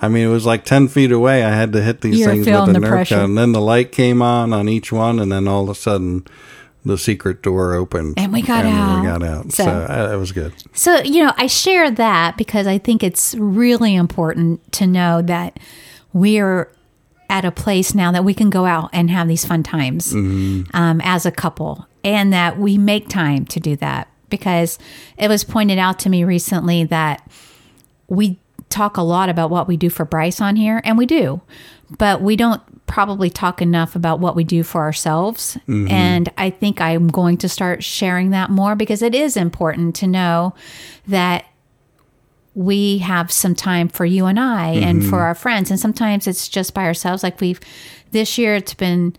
I mean, it was like 10 feet away. I had to hit these You're things with the the Nerf pressure. gun. And then the light came on on each one and then all of a sudden the secret door opened. And we got and out. we got out. So- So, uh, it was good. So, you know, I share that because I think it's really important to know that we're at a place now that we can go out and have these fun times um, as a couple and that we make time to do that because it was pointed out to me recently that we talk a lot about what we do for Bryce on here, and we do, but we don't probably talk enough about what we do for ourselves. Mm-hmm. And I think I'm going to start sharing that more because it is important to know that we have some time for you and I and for mm-hmm. our friends. And sometimes it's just by ourselves. Like we've, this year, it's been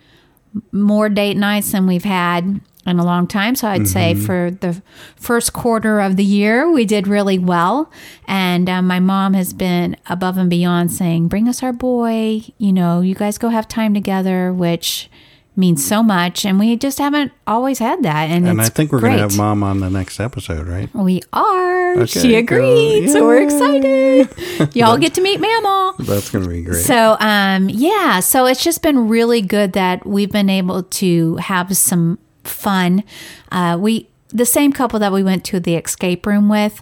more date nights than we've had in a long time. So I'd say for the first quarter of the year, we did really well. And uh, my mom has been above and beyond saying, bring us our boy. You know, you guys go have time together, which means so much. And we just haven't always had that. And, And I think we're going to have mom on the next episode, right? We are. Okay, she agreed. cool. So we're excited. [laughs] Y'all get to meet Mama. That's going to be great. So, um, yeah, so it's just been really good that we've been able to have some fun. Uh, we, the same couple that we went to the escape room with,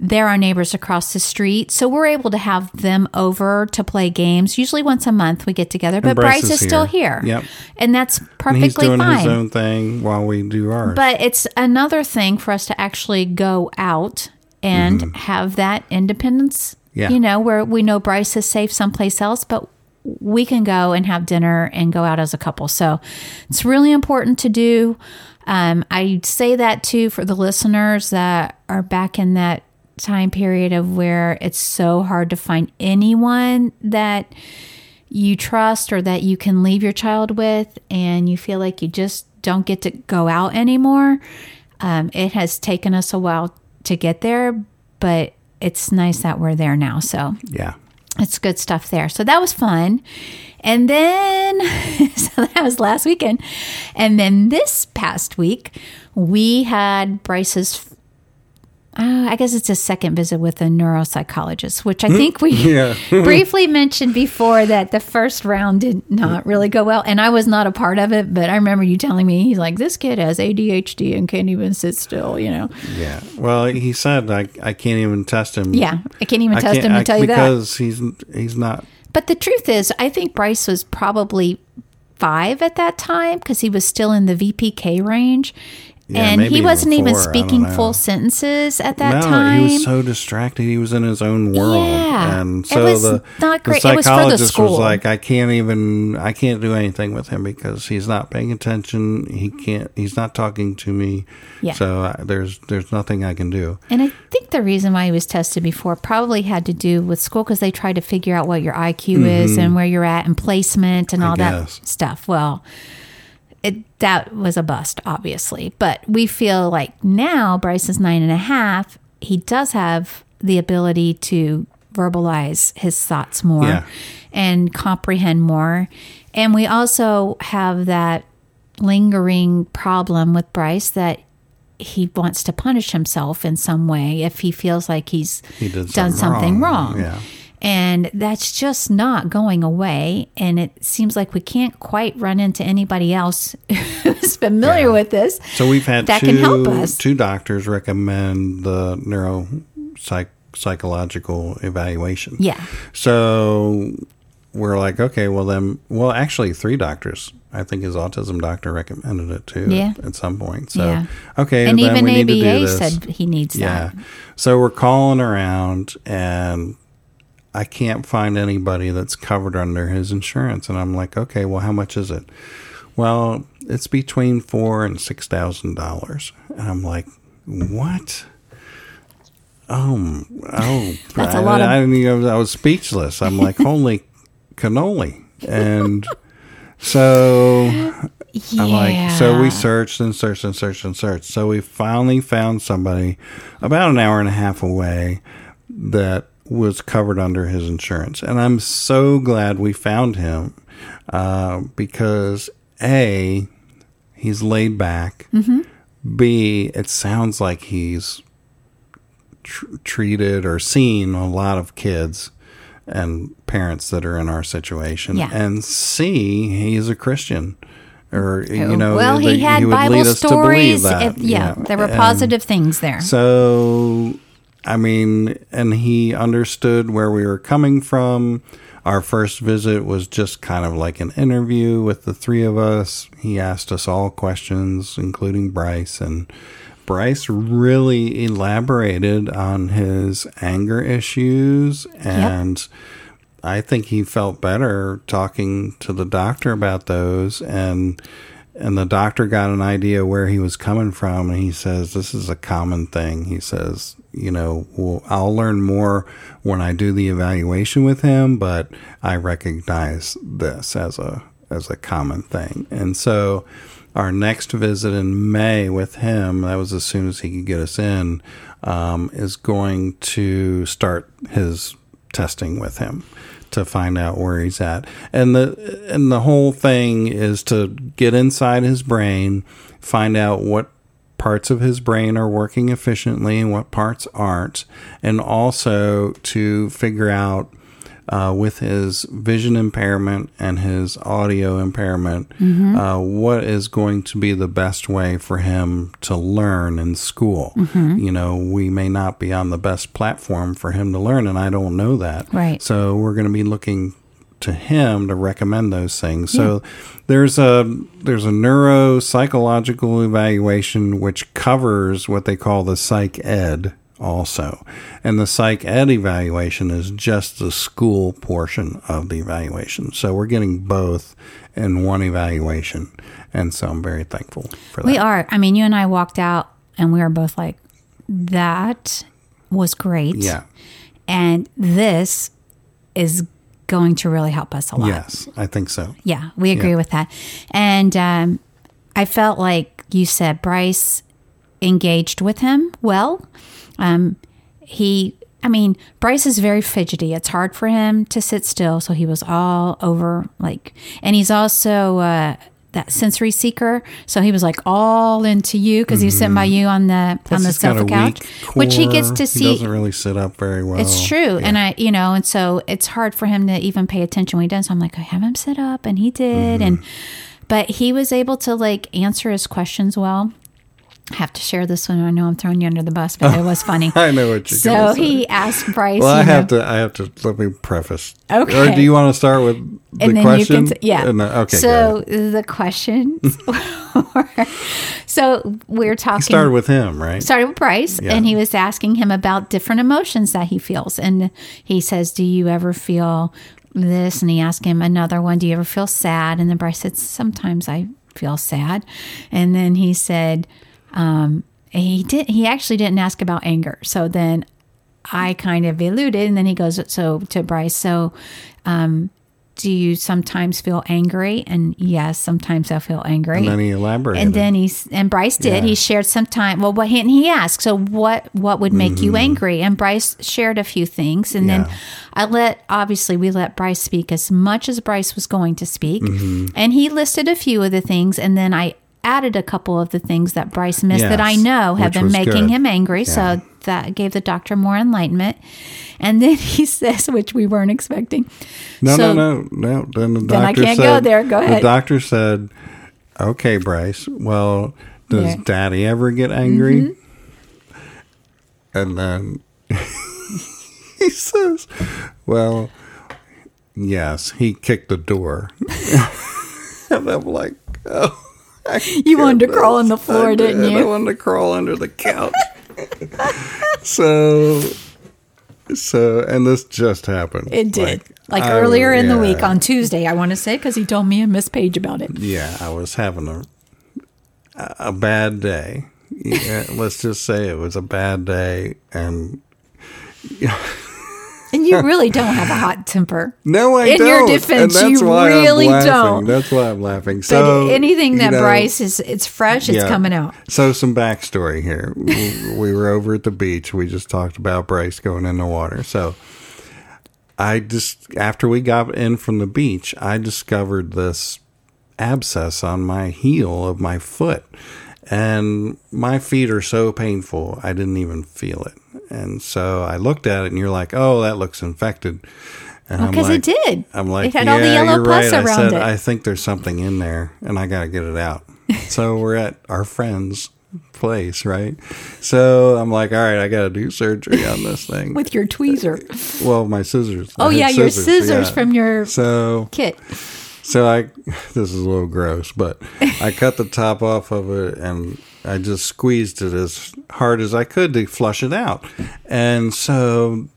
they're our neighbors across the street. So we're able to have them over to play games. Usually once a month we get together, but Bryce is is still here. here. Yep. And that's and perfectly he's doing fine. his own thing while we do ours. But it's another thing for us to actually go out and have that independence. Mm-hmm. Yeah. You know, where we know Bryce is safe someplace else, but we can go and have dinner and go out as a couple. So it's really important to do. Um, I say that too for the listeners that are back in that time period of where it's so hard to find anyone that you trust or that you can leave your child with and you feel like you just don't get to go out anymore. Um, it has taken us a while to get there, but it's nice that we're there now. So yeah. It's good stuff there. So that was fun. And then, [laughs] so that was last weekend. And then this past week, we had Bryce's, uh, I guess it's a second visit with a neuropsychologist, which I think we [laughs] Yeah. [laughs] briefly mentioned before that the first round did not really go well. And I was not a part of it, but I remember you telling me, he's like, this kid has ADHD and can't even sit still, you know? Yeah. Well, he said I, I can't even test him. Yeah, I can't even I test can't- him to I- tell you that. because he's he's not. But the truth is, I think Bryce was probably five at that time because he was still in the VPK range. Yeah, and he wasn't even even I speaking full sentences at that no, time. he was so distracted. He was in his own world, Yeah. and It so was the not the great. It was for the psychologist was like, "I can't even. I can't do anything with him because he's not paying attention. He can't. He's not talking to me. Yeah. So uh, there's there's nothing I can do. and I think the reason why he was tested before probably had to do with school because they tried to figure out what your IQ is and where you're at and placement and all that Mm-hmm. stuff. Well, it, that was a bust, obviously. But we feel like now Bryce is nine and a half. He does have the ability to verbalize his thoughts more Yeah. and comprehend more. And we also have that lingering problem with Bryce that he wants to punish himself in some way if he feels like he's He done something wrong. wrong. Yeah. And that's just not going away. And it seems like we can't quite run into anybody else [laughs] who's familiar Yeah. with this. So we've had That two, can help us. two doctors recommend the neuro psychological evaluation. Yeah. So we're like, okay, well then, well, actually, three doctors. I think his autism doctor recommended it too. Yeah. At some point. So Yeah. okay, And even we need to do ABA said he needs Yeah. that. So we're calling around and I can't find anybody that's covered under his insurance. And I'm like, okay, well, how much is it? Well, it's between four and six thousand dollars. And I'm like, what? Um, oh, oh, [laughs] That's a I- lot of- I, I was, I was speechless. I'm like, [laughs] holy cannoli. And so Yeah. I'm like, so we searched and searched and searched and searched. So we finally found somebody about an hour and a half away that was covered under his insurance. And I'm so glad we found him uh, because A, he's laid back. B, it sounds like he's tr- treated or seen a lot of kids and parents that are in our situation. Yeah. And C, he's a Christian. Or you know, well, he had would Bible lead us to believe stories. If- yeah, there were And positive things there. So, I mean, and he understood where we were coming from. Our first visit was just kind of like an interview with the three of us. He asked us all questions, including Bryce, and Bryce really elaborated on his anger issues and I think he felt better talking to the doctor about those and and the doctor got an idea where he was coming from and he says this is a common thing. He says, you know, well, I'll learn more when I do the evaluation with him, but I recognize this as a as a common thing. And so our next visit in May with him, that was as soon as he could get us in, um, is going to start his testing with him to find out where he's at. And the and the whole thing is to get inside his brain, find out what parts of his brain are working efficiently and what parts aren't, and also to figure out uh, with his vision impairment and his audio impairment, uh, what is going to be the best way for him to learn in school. You know, we may not be on the best platform for him to learn, and I don't know that. Right. So we're going to be looking to him to recommend those things. So there's a there's a neuropsychological evaluation which covers what they call the psych ed also. And the psych ed evaluation is just the school portion of the evaluation. So we're getting both in one evaluation. And so I'm very thankful for that. We are. I mean, you and I walked out and we were both like, that was great. Yeah. And this is going to really help us a lot. Yes, I think so. Yeah, we agree Yeah. with that. And um, I felt like you said Bryce engaged with him well. Um, he, I mean, Bryce is very fidgety. It's hard for him to sit still. So he was all over, like, and he's also uh, that sensory seeker. So he was like all into you because he was sitting by you on the on the he's sofa couch, which he gets to He see. doesn't really sit up very well. It's true. And I, you know, and so it's hard for him to even pay attention when he does. So I'm like, I have him sit up and he did. And, Mm-hmm. but he was able to like answer his questions well. I have to share this one. I know I'm throwing you under the bus, but it was funny. [laughs] I know what you're so he asked Bryce. Well, I you know, have to. I have to. Let me preface. Okay. Or do you want to start with the and then question? you can, yeah. And then- okay. So the question. [laughs] so we're talking. start with him, right? started with Bryce, Yeah. and he was asking him about different emotions that he feels. And he says, Do you ever feel this? And he asked him another one, Do you ever feel sad? And then Bryce said, Sometimes I feel sad. And then he said, um, he did he actually didn't ask about anger. So then I kind of eluded and then he goes so to Bryce, so um do you sometimes feel angry? And yes, sometimes I feel angry. And then he elaborated. And then he and Bryce did. Yeah. He shared some time. Well, what and he asked, so what? What would make you angry? And Bryce shared a few things, and then Mm-hmm. I let obviously we let Bryce speak as much as Bryce was going to speak, Mm-hmm. and he listed a few of the things, and then I added a couple of the things that Bryce missed that I know have been making good. him angry. Yeah. So that gave the doctor more enlightenment. And then [laughs] he says, which we weren't expecting. No, So- no, no, no. Then the Then I can't said, go there. Go ahead. The doctor said, "Okay, Bryce. Well, does Yeah. Mm-hmm. Daddy ever get angry?" And then [laughs] he says, "Well, yes. He kicked the door." [laughs] and I'm like, "Oh." [laughs] You wanted to crawl on the floor, I didn't did. you? I wanted to crawl under the couch. [laughs] so, so, and this just happened. It did. Like, I- earlier in the week on Tuesday, I want to say, because he told me and Miss Page about it. Yeah, I was having a a bad day. Yeah, [laughs] let's just say it was a bad day, and And you really don't have a hot temper. [laughs] no, I In don't. your defense, you really don't. That's why I'm laughing. But So anything you that know, Bryce is, it's fresh, it's yeah. coming out. So some backstory here. we, we were over at the beach. We just talked about Bryce going in the water. So I just after we got in from the beach, I discovered this abscess on my heel of my foot. And my feet are so painful, I didn't even feel it. And so I looked at it, and you're like, "Oh, that looks infected." Because like- it did. I'm like, it had yeah, all the yellow pus right. around I said, it. I think there's something in there, and I got to get it out. [laughs] so we're at our friend's place, right? So I'm like, all right, I got to do surgery on this thing. with your tweezer. well, my scissors. Oh, yeah, your scissors yeah. from your So, kit. So I, [laughs] this is a little gross, but I cut the top off of it and I just squeezed it as hard as I could to flush it out. And so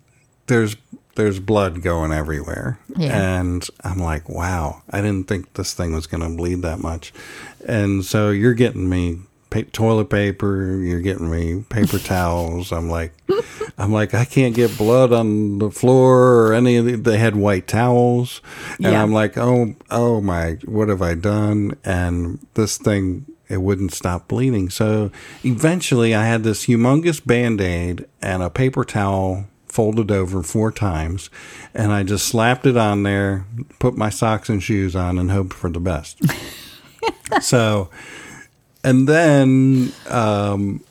there's there's blood going everywhere. Yeah. And I'm like, wow, I didn't think this thing was going to bleed that much. And so you're getting me pa- toilet paper, you're getting me paper [laughs] towels. I'm like, I'm like, I can't get blood on the floor or any of the, they had white towels. And Yeah. I'm like, oh, oh my, what have I done? And this thing, it wouldn't stop bleeding. So eventually I had this humongous band aid and a paper towel folded over four times. And I just slapped it on there, put my socks and shoes on, and hoped for the best. [laughs] so, and then um,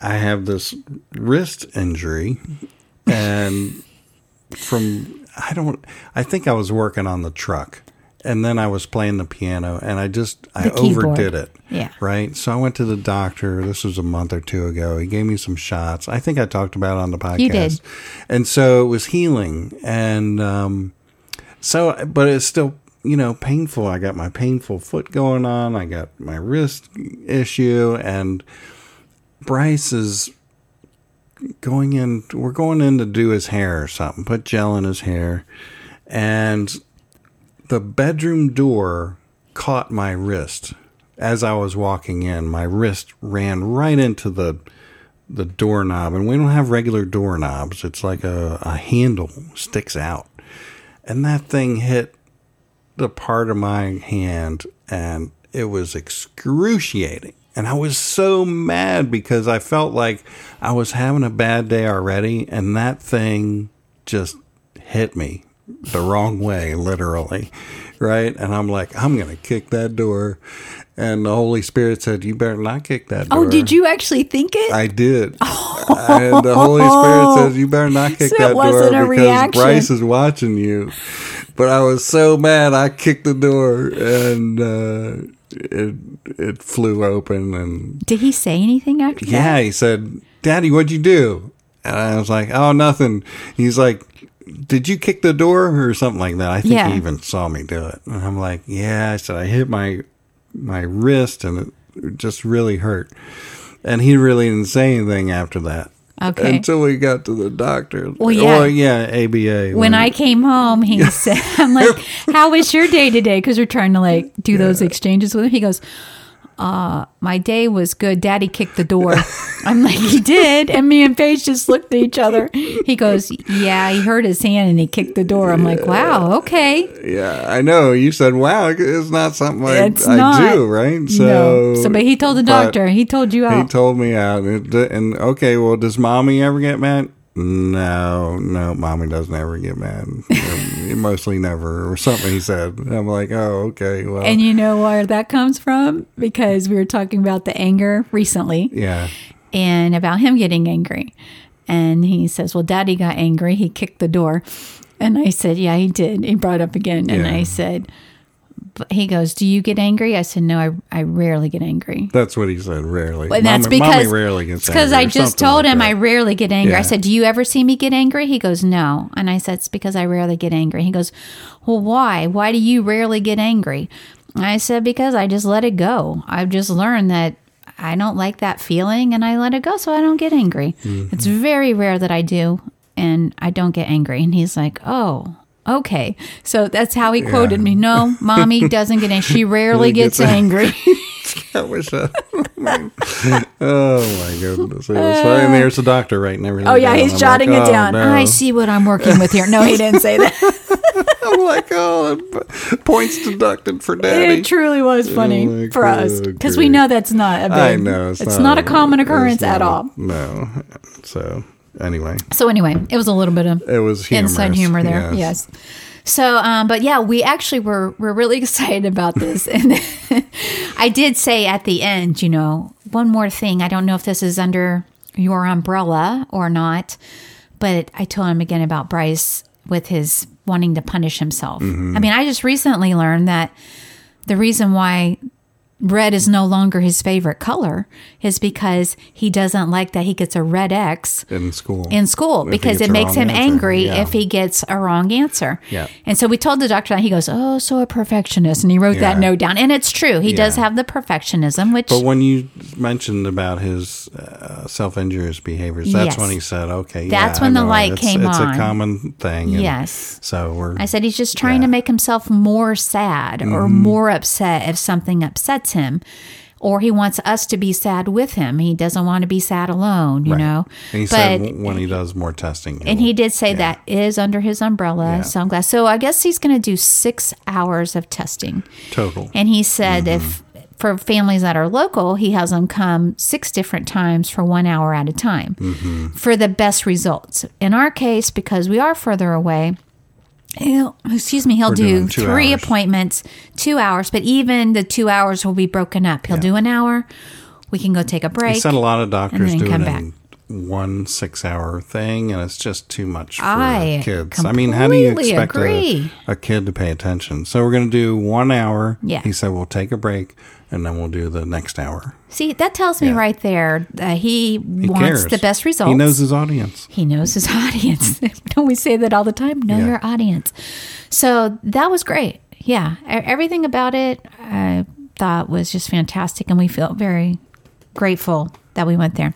I have this wrist injury, and from I don't I think I was working on the truck and then I was playing the piano and I just I keyboard. overdid it. Yeah. Right? So I went to the doctor. This was a month or two ago. He gave me some shots. I think I talked about it on the podcast. You did. And so it was healing and um so but it's still you know painful. I got my painful foot going on. I got my wrist issue. And Bryce is going in we're going in to do his hair or something put gel in his hair. And the bedroom door caught my wrist. As i was walking in my wrist ran right into the the doorknob. And we don't have regular doorknobs. It's like a, a handle sticks out. And that thing hit the part of my hand and it was excruciating. And I was so mad because I felt like I was having a bad day already and that thing just hit me the wrong way, literally. Right? And I'm like, I'm going to kick that door. And the Holy Spirit said, You better not kick that oh, door. Oh, did you actually think it? I did. [laughs] And the Holy Spirit says, "You better not [laughs] kick So that door wasn't a because reaction. Bryce is watching you." But I was so mad, I kicked the door, and uh, it it flew open. And Did he say anything after that? yeah, he said, "Daddy, what'd you do?" And I was like, "Oh, nothing." He's like. Did you kick the door or something like that? I think Yeah. he even saw me do it. And I'm like, yeah. I said I hit my my wrist and it just really hurt. And he really didn't say anything after that. Okay. Until we got to the doctor. Well, yeah. Or, yeah, ABA. when I came home, he said, I'm like, how was your day today? Because we're trying to like do those exchanges with him. He goes, uh, my day was good. Daddy kicked the door. [laughs] I'm like, he did. And me and Paige just looked at each other. He goes, yeah, he hurt his hand and he kicked the door. I'm like, wow, okay. Yeah, I know. You said, "Wow, it's not something I, It's I not. do, right?" So, no. So, but he told the doctor. He told you out. He told me out, and, and okay, well, does mommy ever get mad? No, no, mommy doesn't ever get mad. [laughs] Mostly never, or something. He said. I'm like, oh, okay, well, and you know where that comes from? Because we were talking about the anger recently yeah, and about him getting angry. And he says, Well, daddy got angry. He kicked the door. And I said, Yeah, he did. He brought it up again. And Yeah. I said, he goes, Do you get angry? I said, No, I, I rarely get angry. that's what he said. Rarely, that's Mommy- because mommy rarely gets because I just told like him that. I rarely get angry. I said, "Do you ever see me get angry?" He goes, "No," and I said, "It's because I rarely get angry." He goes, "Well, why? Why do you rarely get angry?" I said, "Because I just let it go. I've just learned that." I don't like that feeling and I let it go so I don't get angry. Mm-hmm. It's very rare that I do and I don't get angry. And he's like, Oh, okay. So that's how he quoted me. No, mommy [laughs] doesn't get angry. She rarely gets, gets angry. [laughs] That. [laughs] oh my goodness! So, and there's the doctor writing everything. Oh yeah, down. he's I'm jotting like, it oh, down. no. I see what I'm working with here. No, he didn't say that. I'm like, oh, points deducted for daddy. it truly was oh, funny Oh for us because we know that's not a big. I know it's, not, a common occurrence it's at all. No. So anyway, So anyway, it was a little bit of it was humorous. inside humor there. Yes. So, um, but yeah, we actually were we're really [laughs] excited about this, [laughs] and I did say at the end, you know, one more thing. I don't know if this is under your umbrella or not, but I told him again about Bryce with his wanting to punish himself. Mm-hmm. I mean, I just recently learned that the reason why red is no longer his favorite color is because he doesn't like that he gets a red X in school. in school If because it makes him answer, angry yeah. if he gets a wrong answer. Yeah. And so we told the doctor that he goes, "Oh, so a perfectionist," and he wrote that note down. And it's true, he does have the perfectionism, which But when you mentioned about his uh, self-injurious behaviors, that's Yes. when he said, "Okay, That's yeah, when I the light it's, came it's on. a common thing." Yes. So we're. I said he's just trying to make himself more sad or Mm-hmm. more upset if something upsets him. Or he wants us to be sad with him. He doesn't want to be sad alone, you Right. know. And he but said when he does more testing, And he did say that is under his umbrella, Yeah. sunglass. So I guess he's going to do six hours of testing. total. And he said Mm-hmm. if for families that are local, he has them come six different times for one hour at a time Mm-hmm. for the best results. In our case, because we are further away, he'll, excuse me, he'll do three hours. appointments, two hours, but even the two hours will be broken up. He'll do an hour. We can go take a break. He said a lot of doctors do it in one six-hour thing, and it's just too much for I kids. I mean, how do you expect a, a kid to pay attention? So we're going to do one hour. Yeah. He said we'll take a break, and then we'll do the next hour. See, that tells me Yeah. right there that he, He wants cares. the best results. He knows his audience. He knows his [laughs] audience. [laughs] Don't we say that all the time? Know Yeah. your audience. So that was great. Yeah, everything about it I thought was just fantastic, and we felt very grateful that we went there.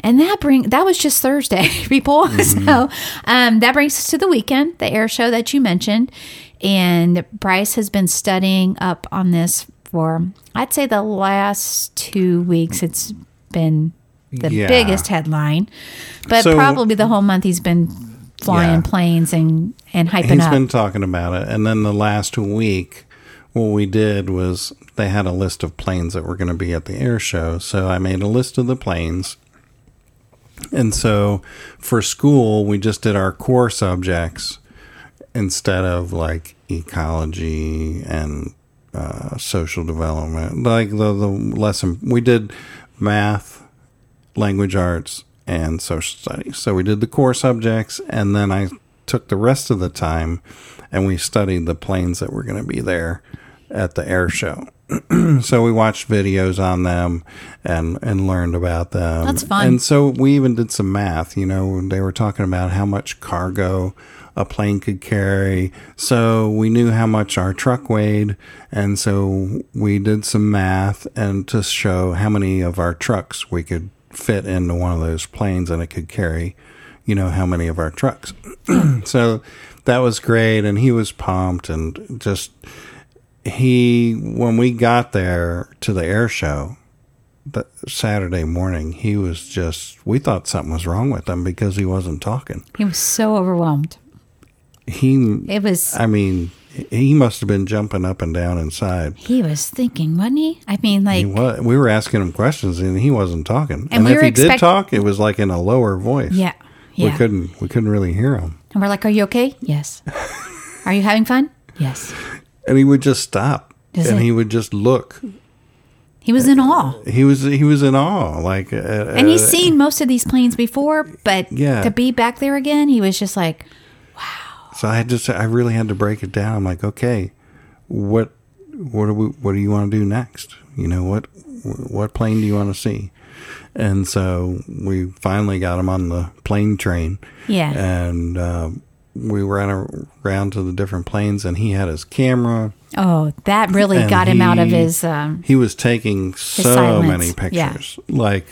And that bring that was just Thursday, [laughs] people. So um, that brings us to the weekend, the air show that you mentioned, and Bryce has been studying up on this for I'd say the last two weeks. It's been the Yeah. biggest headline, but So- probably the whole month he's been flying Yeah. planes and and hyping He's up. been talking about it. And then the last week, what we did was they had a list of planes that were going to be at the air show. So I made a list of the planes. And so for school, we just did our core subjects instead of like ecology and uh, social development. Like the, the lesson, we did math, language arts, and social studies. So we did the core subjects, and then I took the rest of the time and we studied the planes that were going to be there at the air show. [clears throat] so we watched videos on them and and learned about them. That's fun. And so we even did some math. You know, they were talking about how much cargo a plane could carry. So we knew how much our truck weighed, and so we did some math and to show how many of our trucks we could fit into one of those planes, and it could carry, you know, how many of our trucks. [clears throat] so that was great, and he was pumped and just he when we got there to the air show that Saturday morning, he was just. We thought something was wrong with him because he wasn't talking. He was so overwhelmed. He, It was. I mean, he must have been jumping up and down inside. he was thinking, wasn't he? I mean, like, He was, we were asking him questions and he wasn't talking. And And, we if he did talk, it was like in a lower voice. yeah, yeah We couldn't we couldn't really hear him. And we're like, "Are you okay?" Yes. [laughs] Are you having fun? Yes. And he would just stop. And it- he would just look. He was in awe. He was he was in awe. Like uh, And he's uh, seen most of these planes before, but Yeah. to be back there again, he was just like, So I had just I really had to break it down. I'm like, okay, what what do we what do you want to do next? You know what what plane do you want to see? And so we finally got him on the plane train, yeah. and um, we ran around to the different planes, and he had his camera. oh, that really got him out of his. Um, He was taking so silence, many yeah. pictures. Like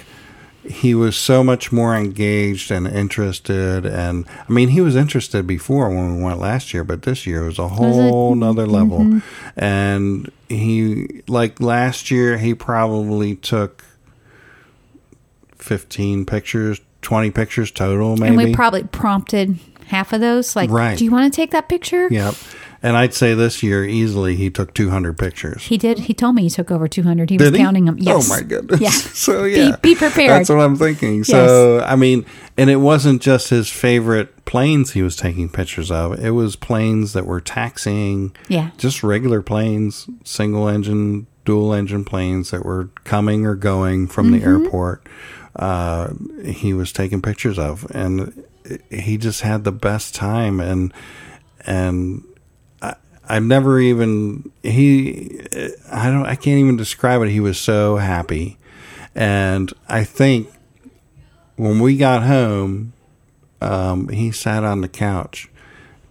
he was so much more engaged and interested and I mean he was interested before when we went last year, but this year was a whole nother level. Mm-hmm. And he like last year he probably took fifteen pictures, twenty pictures total maybe. and we probably prompted half of those. Like, Right. do you want to take that picture? Yep. And I'd say this year easily he took two hundred pictures. He did. He told me he took over 200. He was he? counting them. Yes. Oh my goodness. Yeah. [laughs] so Be- yeah. be prepared. That's what I'm thinking. So I mean, and it wasn't just his favorite planes he was taking pictures of. It was planes that were taxiing. Yeah. Just regular planes, single engine, dual engine planes that were coming or going from the Mm-hmm. airport. Uh, he was taking pictures of, and he just had the best time. And and I've never even he I don't I can't even describe it. He was so happy. And I think when we got home, um, he sat on the couch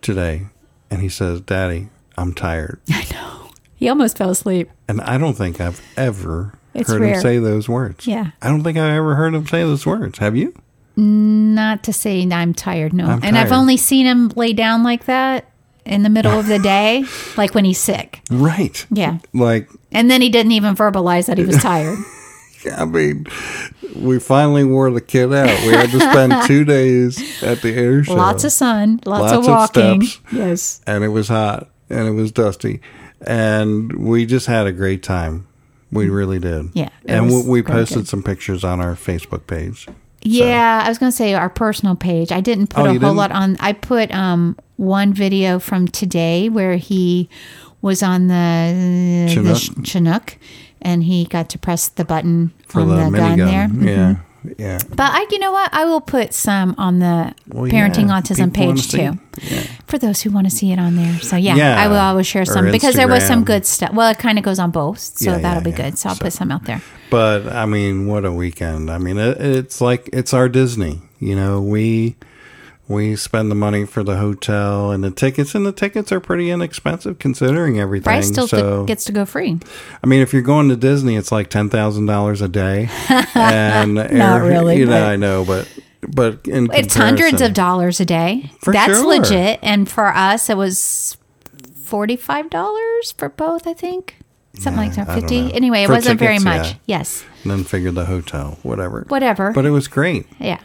today and he says, Daddy, I'm tired. [laughs] I know. He almost fell asleep. And I don't think I've ever It's heard rare. him say those words. Yeah. I don't think I've ever heard him say those words. Have you? Not to say I'm tired, no. I'm and I've only seen him lay down like that in the middle of the [laughs] day, like when he's sick. Right. Yeah. Like And then he didn't even verbalize that he was tired. [laughs] I mean, we finally wore the kid out. We had to spend [laughs] two days at the air show. Lots of sun, lots, Lots of of walking. steps. Yes. and it was hot and it was dusty and we just had a great time we really did Yeah, and we, we posted good. some pictures on our facebook page Yeah, I was going to say our personal page. I didn't put Oh, a whole didn't? lot on. I put um, one video from today where he was on the Chinook. the Chinook, and he got to press the button for on the, the, gun minigun there. Mhm. yeah yeah But I, you know what? I will put some on the Well, parenting yeah, autism people page too, yeah. for those who want to see it on there. So yeah, Yeah, I will always share or some because there was some good stuff. Well, it kind of goes on both, so that'll be good. So I'll So- put some out there. but i mean what a weekend i mean it, it's like it's our disney you know we we spend the money for the hotel and the tickets and the tickets are pretty inexpensive considering everything Bryce still so gets to go free. I mean, if you're going to Disney, it's like ten thousand dollars a day, [laughs] and Not really, You know, I know, but but in It's hundreds of dollars a day. That's sure. legit. And for us, it was forty-five dollars for both. I think something like that. Fifty. Anyway, it For wasn't very much. yeah. Yes. and then figure the hotel, whatever. Whatever. But it was great. yeah.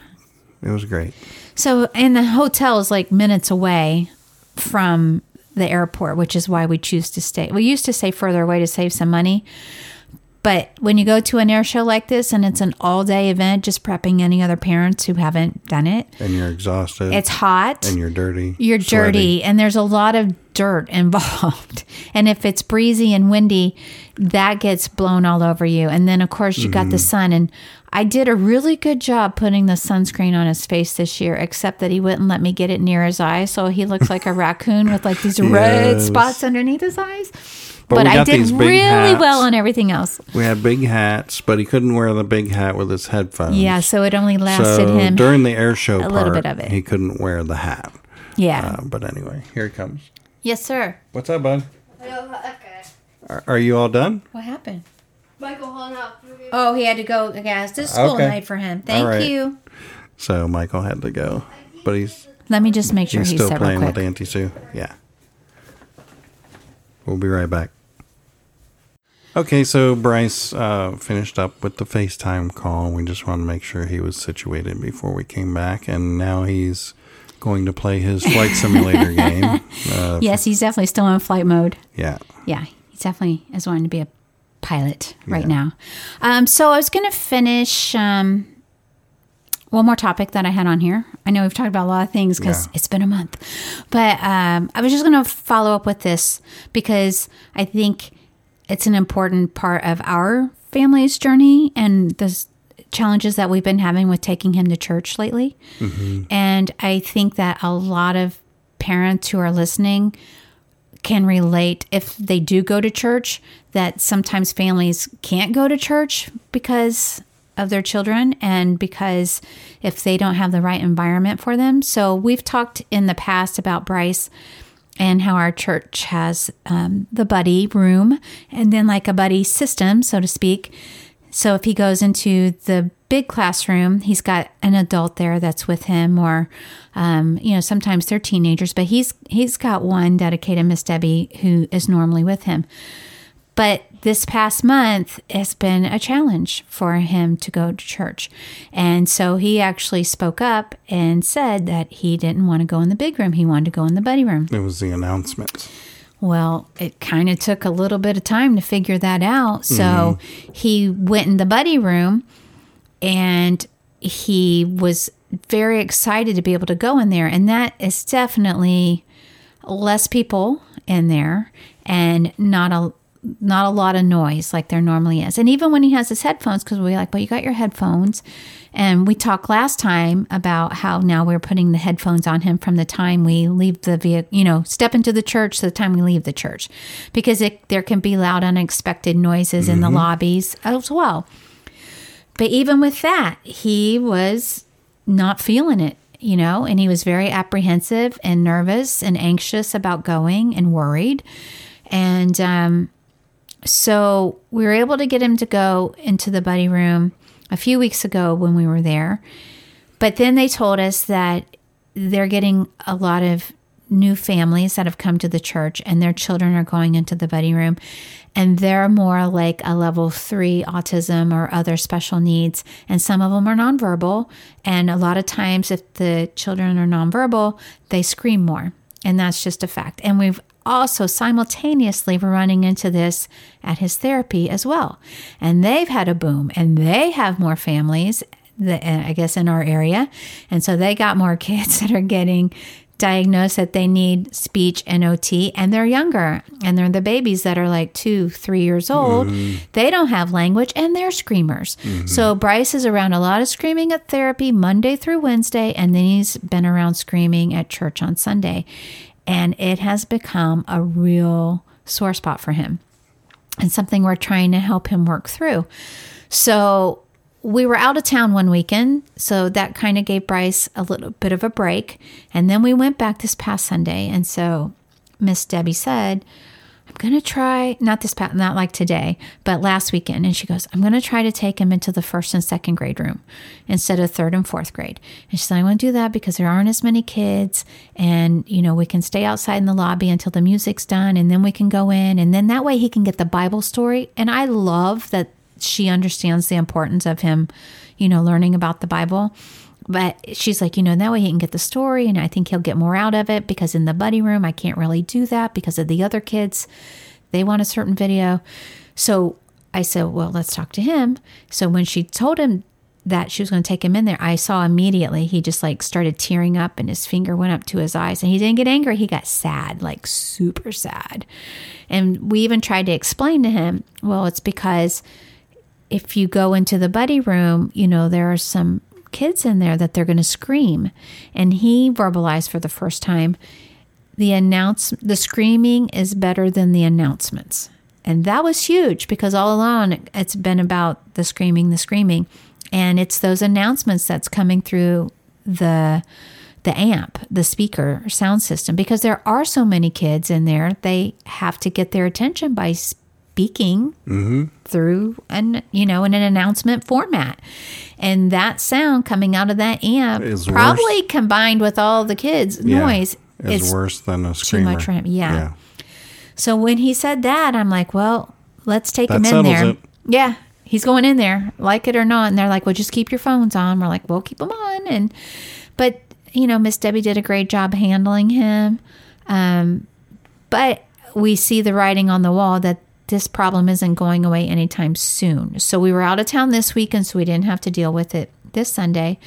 It was great. So, and the hotel is like minutes away from the airport, which is why we choose to stay. We used to stay further away to save some money. But when you go to an air show like this and it's an all day event, just prepping any other parents who haven't done it, And you're exhausted. it's hot. and you're dirty. you're sweaty. dirty and there's a lot of dirt [laughs] involved and if it's breezy and windy that gets blown all over you and then of course you got Mm-hmm. the sun and i did a really good job putting the sunscreen on his face this year except that he wouldn't let me get it near his eyes so he looks like a [laughs] raccoon with like these red spots underneath his eyes But but, i did really hats. well on everything else We had big hats, but he couldn't wear the big hat with his headphones. yeah so it only lasted So him during the air show a part, little bit of it. he couldn't wear the hat. yeah Uh, but anyway, here he comes. yes sir What's up, bud? Okay. Are, are you all done? what happened Michael, hold up. Oh, he had to go. Yes, this is school Okay. night for him. Thank right. you. So Michael had to go, but he's Let me just make sure he's he's, still set real playing quick. with Auntie Sue. Yeah. We'll be right back. Okay, so Bryce uh, finished up with the FaceTime call. We just wanted to make sure he was situated before we came back, and now he's going to play his flight [laughs] simulator game. Uh, Yes, he's definitely still in flight mode. yeah. Yeah, he definitely is wanting to be a pilot right Yeah. now. Um, so I was going to finish um, one more topic that I had on here. I know we've talked about a lot of things because Yeah. it's been a month, but um, I was just going to follow up with this because I think it's an important part of our family's journey and the challenges that we've been having with taking him to church lately. And I think that a lot of parents who are listening can relate if they do go to church that sometimes families can't go to church because of their children and because if they don't have the right environment for them. So we've talked in the past about Bryce and how our church has um, the buddy room and then like a buddy system, so to speak. So if he goes into the big classroom, he's got an adult there that's with him, or um, you know, sometimes they're teenagers, but he's he's got one dedicated Miss Debbie who is normally with him. But this past month has been a challenge for him to go to church. And so he actually spoke up and said that he didn't want to go in the big room. He wanted to go in the buddy room. It was the announcements. Well, it kind of took a little bit of time to figure that out. So mm-hmm. he went in the buddy room and he was very excited to be able to go in there. And that is definitely less people in there and not a not a lot of noise like there normally is. And even when he has his headphones, because we're like, well, you got your headphones. And we talked last time about how now we're putting the headphones on him from the time we leave the vehicle, you know, step into the church to the time we leave the church, because it, there can be loud, unexpected noises in the lobbies as well. But even with that, he was not feeling it, you know, and he was very apprehensive and nervous and anxious about going and worried. And um, so we were able to get him to go into the buddy room a few weeks ago when we were there. But then they told us that they're getting a lot of new families that have come to the church and their children are going into the buddy room. And they're more like a level three autism or other special needs. And some of them are nonverbal. And a lot of times if the children are nonverbal they scream more. And that's just a fact. And we've also simultaneously we're running into this at his therapy as well and they've had a boom and they have more families that, uh, I guess in our area. And so they got more [laughs] kids that are getting diagnosed that they need speech and OT and they're younger and they're the babies that are like two, three years old. They don't have language and they're screamers. So Bryce is around a lot of screaming at therapy Monday through Wednesday and then he's been around screaming at church on Sunday. And it has become a real sore spot for him and something we're trying to help him work through. So we were out of town one weekend, so that kind of gave Bryce a little bit of a break. And then we went back this past Sunday, and so Miss Debbie said, "I'm going to try not this past, not like today, but last weekend." And she goes, "I'm going to try to take him into the first and second grade room instead of third and fourth grade." And she said, "I want to do that because there aren't as many kids, and you know we can stay outside in the lobby until the music's done, and then we can go in, and then that way he can get the Bible story." And I love that she understands the importance of him, you know, learning about the Bible. But she's like, you know, that way he can get the story, and I think he'll get more out of it because in the buddy room, I can't really do that because of the other kids. They want a certain video. So I said, well, let's talk to him. So when she told him that she was going to take him in there, I saw immediately he just like started tearing up and his finger went up to his eyes and he didn't get angry. He got sad, like super sad. And we even tried to explain to him, well, it's because if you go into the buddy room, you know, there are some kids in there that they're going to scream. And he verbalized for the first time the announce the screaming is better than the announcements. And that was huge because all along it's been about the screaming, the screaming. And it's those announcements that's coming through the the amp, the speaker sound system because there are so many kids in there, they have to get their attention by speaking through an you know in an announcement format and that sound coming out of that amp Is probably combined with all the kids Yeah, noise is worse than a too much for him yeah. so when he said that i'm like well let's take That him in there. it. Yeah, he's going in there, like it or not. And they're like, well, just keep your phones on. We're like, we'll keep them on. And, but, you know, Miss Debbie did a great job handling him. Um, but we see the writing on the wall that this problem isn't going away anytime soon. So we were out of town this weekend, so we didn't have to deal with it this Sunday.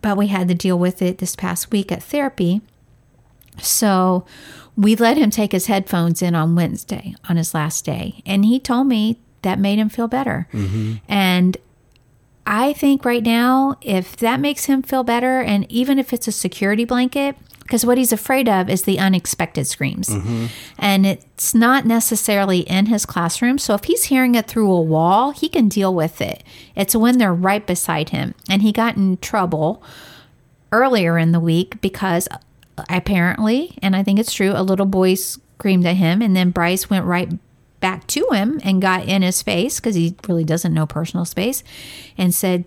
But we had to deal with it this past week at therapy. So we let him take his headphones in on Wednesday on his last day. And he told me that made him feel better. Mm-hmm. And I think right now, if that makes him feel better, and even if it's a security blanket, because what he's afraid of is the unexpected screams. Mm-hmm. And it's not necessarily in his classroom. So if he's hearing it through a wall, he can deal with it. It's when they're right beside him. And he got in trouble earlier in the week because apparently, and I think it's true, a little boy screamed at him, and then Bryce went right back to him and got in his face because he really doesn't know personal space and said,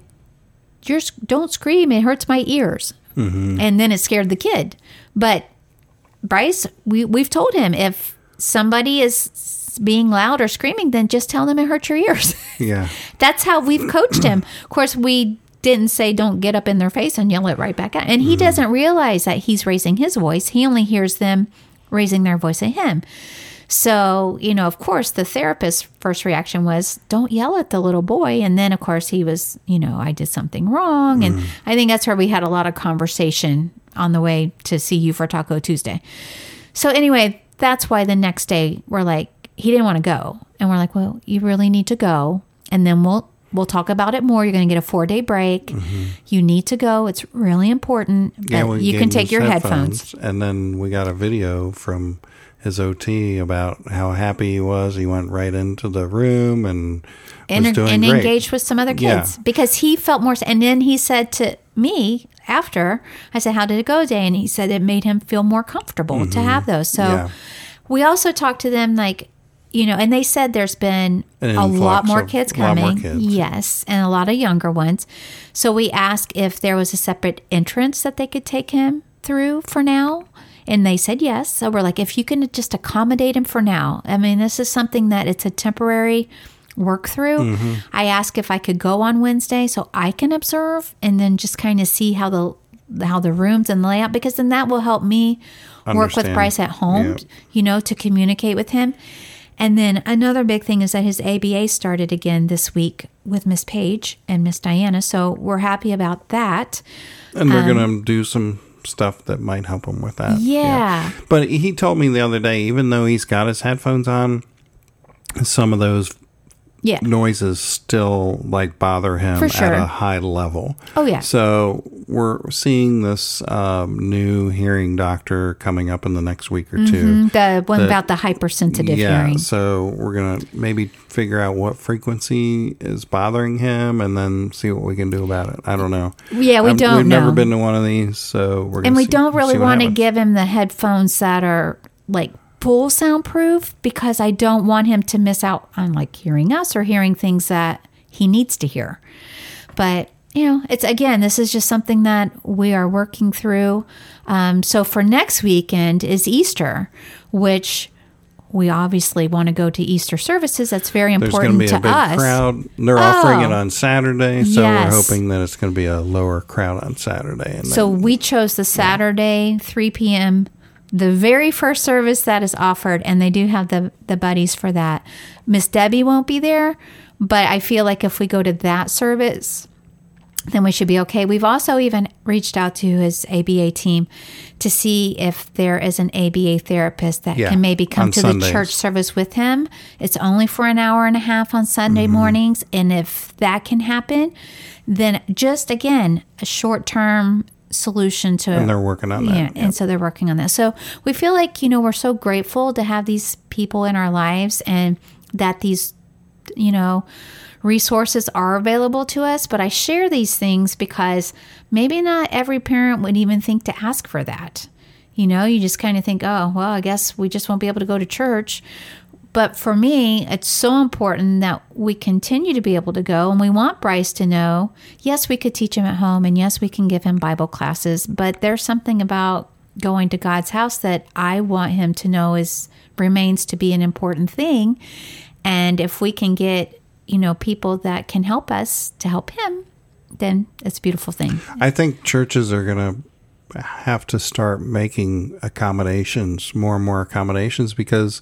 You're, Don't scream, it hurts my ears. Mm-hmm. And then it scared the kid. But Bryce, we, we've told him if somebody is being loud or screaming, then just tell them it hurts your ears. [laughs] Yeah. That's how we've coached him. Of course, we didn't say don't get up in their face and yell it right back at. And he mm-hmm. doesn't realize that he's raising his voice. He only hears them raising their voice at him. So, you know, of course, the therapist's first reaction was, don't yell at the little boy. And then, of course, he was, you know, I did something wrong. And mm. I think that's where we had a lot of conversation on the way to see you for Taco Tuesday. So, anyway, that's why the next day we're like, he didn't want to go. And we're like, well, you really need to go. And then we'll, We'll talk about it more. You're going to get a four day break. Mm-hmm. You need to go. It's really important. We you can take your headphones. And then we got a video from his OT about how happy he was. He went right into the room and and, was doing and great. engaged with some other Yeah. kids because he felt more. And then he said to me after, I said, How did it go today? And he said it made him feel more comfortable to have those. So Mm-hmm. Yeah. we also talked to them like, you know, and they said there's been a lot more kids lot more coming. kids. Yes, and a lot of younger ones. So we asked if there was a separate entrance that they could take him through for now. And they said yes. So we're like, if you can just accommodate him for now. I mean, this is something that it's a temporary work through. Mm-hmm. I asked if I could go on Wednesday so I can observe and then just kind of see how the how the rooms and the layout because then that will help me work with Bryce at home, Yep. you know, to communicate with him. And then another big thing is that his ABA started again this week with Miss Page and Miss Diana. So we're happy about that. And they're going to do some stuff that might help him with that. Um, Yeah. But he told me the other day, even though he's got his headphones on, some of those Yeah. noises still like bother him sure. at a high level. Oh, yeah. So we're seeing this um, new hearing doctor coming up in the next week or two. The one The- about the hypersensitive yeah, hearing. so we're gonna maybe figure out what frequency is bothering him, and then see what we can do about it. I don't know. Yeah, we I'm- don't We've never been to one of these, so we're. Gonna and we see- don't really want to give him the headphones that are like full soundproof because I don't want him to miss out on like hearing us or hearing things that he needs to hear. But you know, it's again, this is just something that we are working through. Um, so for next weekend is Easter, which we obviously want to go to Easter services. That's very important There's going to be a big us. crowd. They're offering it Oh. on Saturday, so Yes. we're hoping that it's going to be a lower crowd on Saturday. And So then- we chose the Saturday, 3 p.m., the very first service that is offered, and they do have the, the buddies for that. Miss Debbie won't be there, but I feel like if we go to that service, then we should be okay. We've also even reached out to his ABA team to see if there is an ABA therapist that Yeah, can maybe come to Sundays. the church service with him. It's only for an hour and a half on Sunday Mm-hmm. mornings. And if that can happen, then just again, a short term solution to and they're working on that. yeah, and so they're working on that. So we feel like you know we're so grateful to have these people in our lives, and that these you know resources are available to us. But I share these things because maybe not every parent would even think to ask for that. You know, you just kind of think, oh, well, I guess we just won't be able to go to church. But for me, it's so important that we continue to be able to go. And we want Bryce to know yes, we could teach him at home, and yes, we can give him Bible classes. But there's something about going to God's house that I want him to know is remains to be an important thing. And if we can get, you know, people that can help us to help him, then it's a beautiful thing. I think churches are going to have to start making accommodations, more and more accommodations, because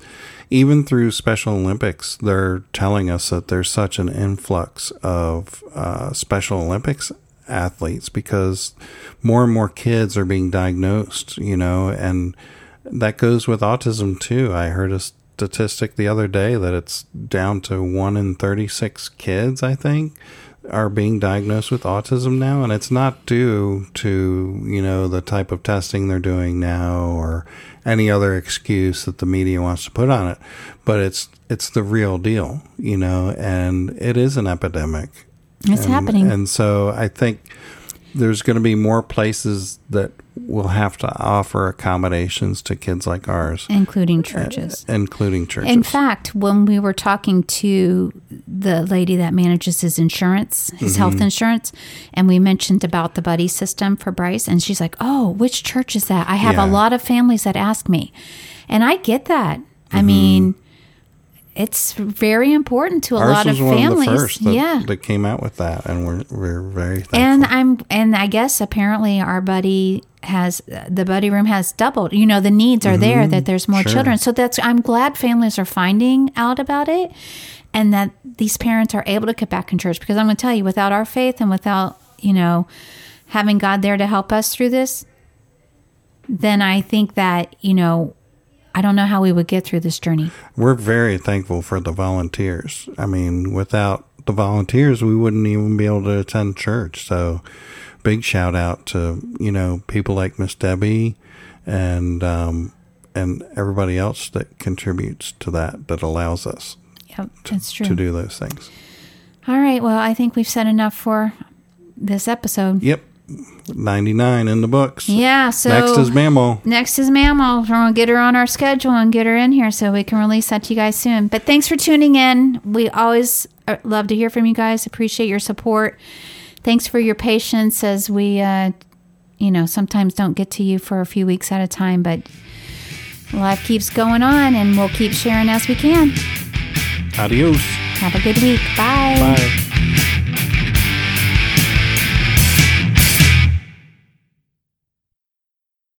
even through Special Olympics, they're telling us that there's such an influx of uh, Special Olympics athletes because more and more kids are being diagnosed, you know, and that goes with autism too. I heard a statistic the other day that it's down to one in 36 kids, I think, are being diagnosed with autism now. And it's not due to, you know, the type of testing they're doing now or any other excuse that the media wants to put on it, but it's, it's the real deal, you know, and it is an epidemic. It's And- happening. And so I think there's going to be more places that will have to offer accommodations to kids like ours, including churches. including churches. In fact, when we were talking to the lady that manages his insurance, his Mm-hmm. health insurance, and we mentioned about the buddy system for Bryce, and she's like, "Oh, which church is that?" I have Yeah. a lot of families that ask me, and I get that. Mm-hmm. I mean, it's very important to a Ours lot of families. of the first that, yeah, that came out with that, and we're we're very thankful. and I'm and I guess apparently our buddy has the buddy room has doubled. You know, the needs are there that there's more Mm-hmm. Sure. children. So that's I'm glad families are finding out about it and that these parents are able to get back in church because I'm going to tell you without our faith and without, you know, having God there to help us through this, then I think that, you know, I don't know how we would get through this journey. we're very thankful for the volunteers. I mean, without the volunteers, we wouldn't even be able to attend church. So, big shout out to you know people like Miss Debbie and um, and everybody else that contributes to that that allows us Yep, that's true. to do those things. All right, well, I think we've said enough for this episode. Yep, ninety nine in the books. Yeah, so Next is Mammal. Next is. We're going to get her on our schedule and get her in here so we can release that to you guys soon. But thanks for tuning in. We always uh, love to hear from you guys. Appreciate your support. Thanks for your patience as we, uh, you know, sometimes don't get to you for a few weeks at a time, but life keeps going on and we'll keep sharing as we can. Adios. Have a good week. Bye. Bye.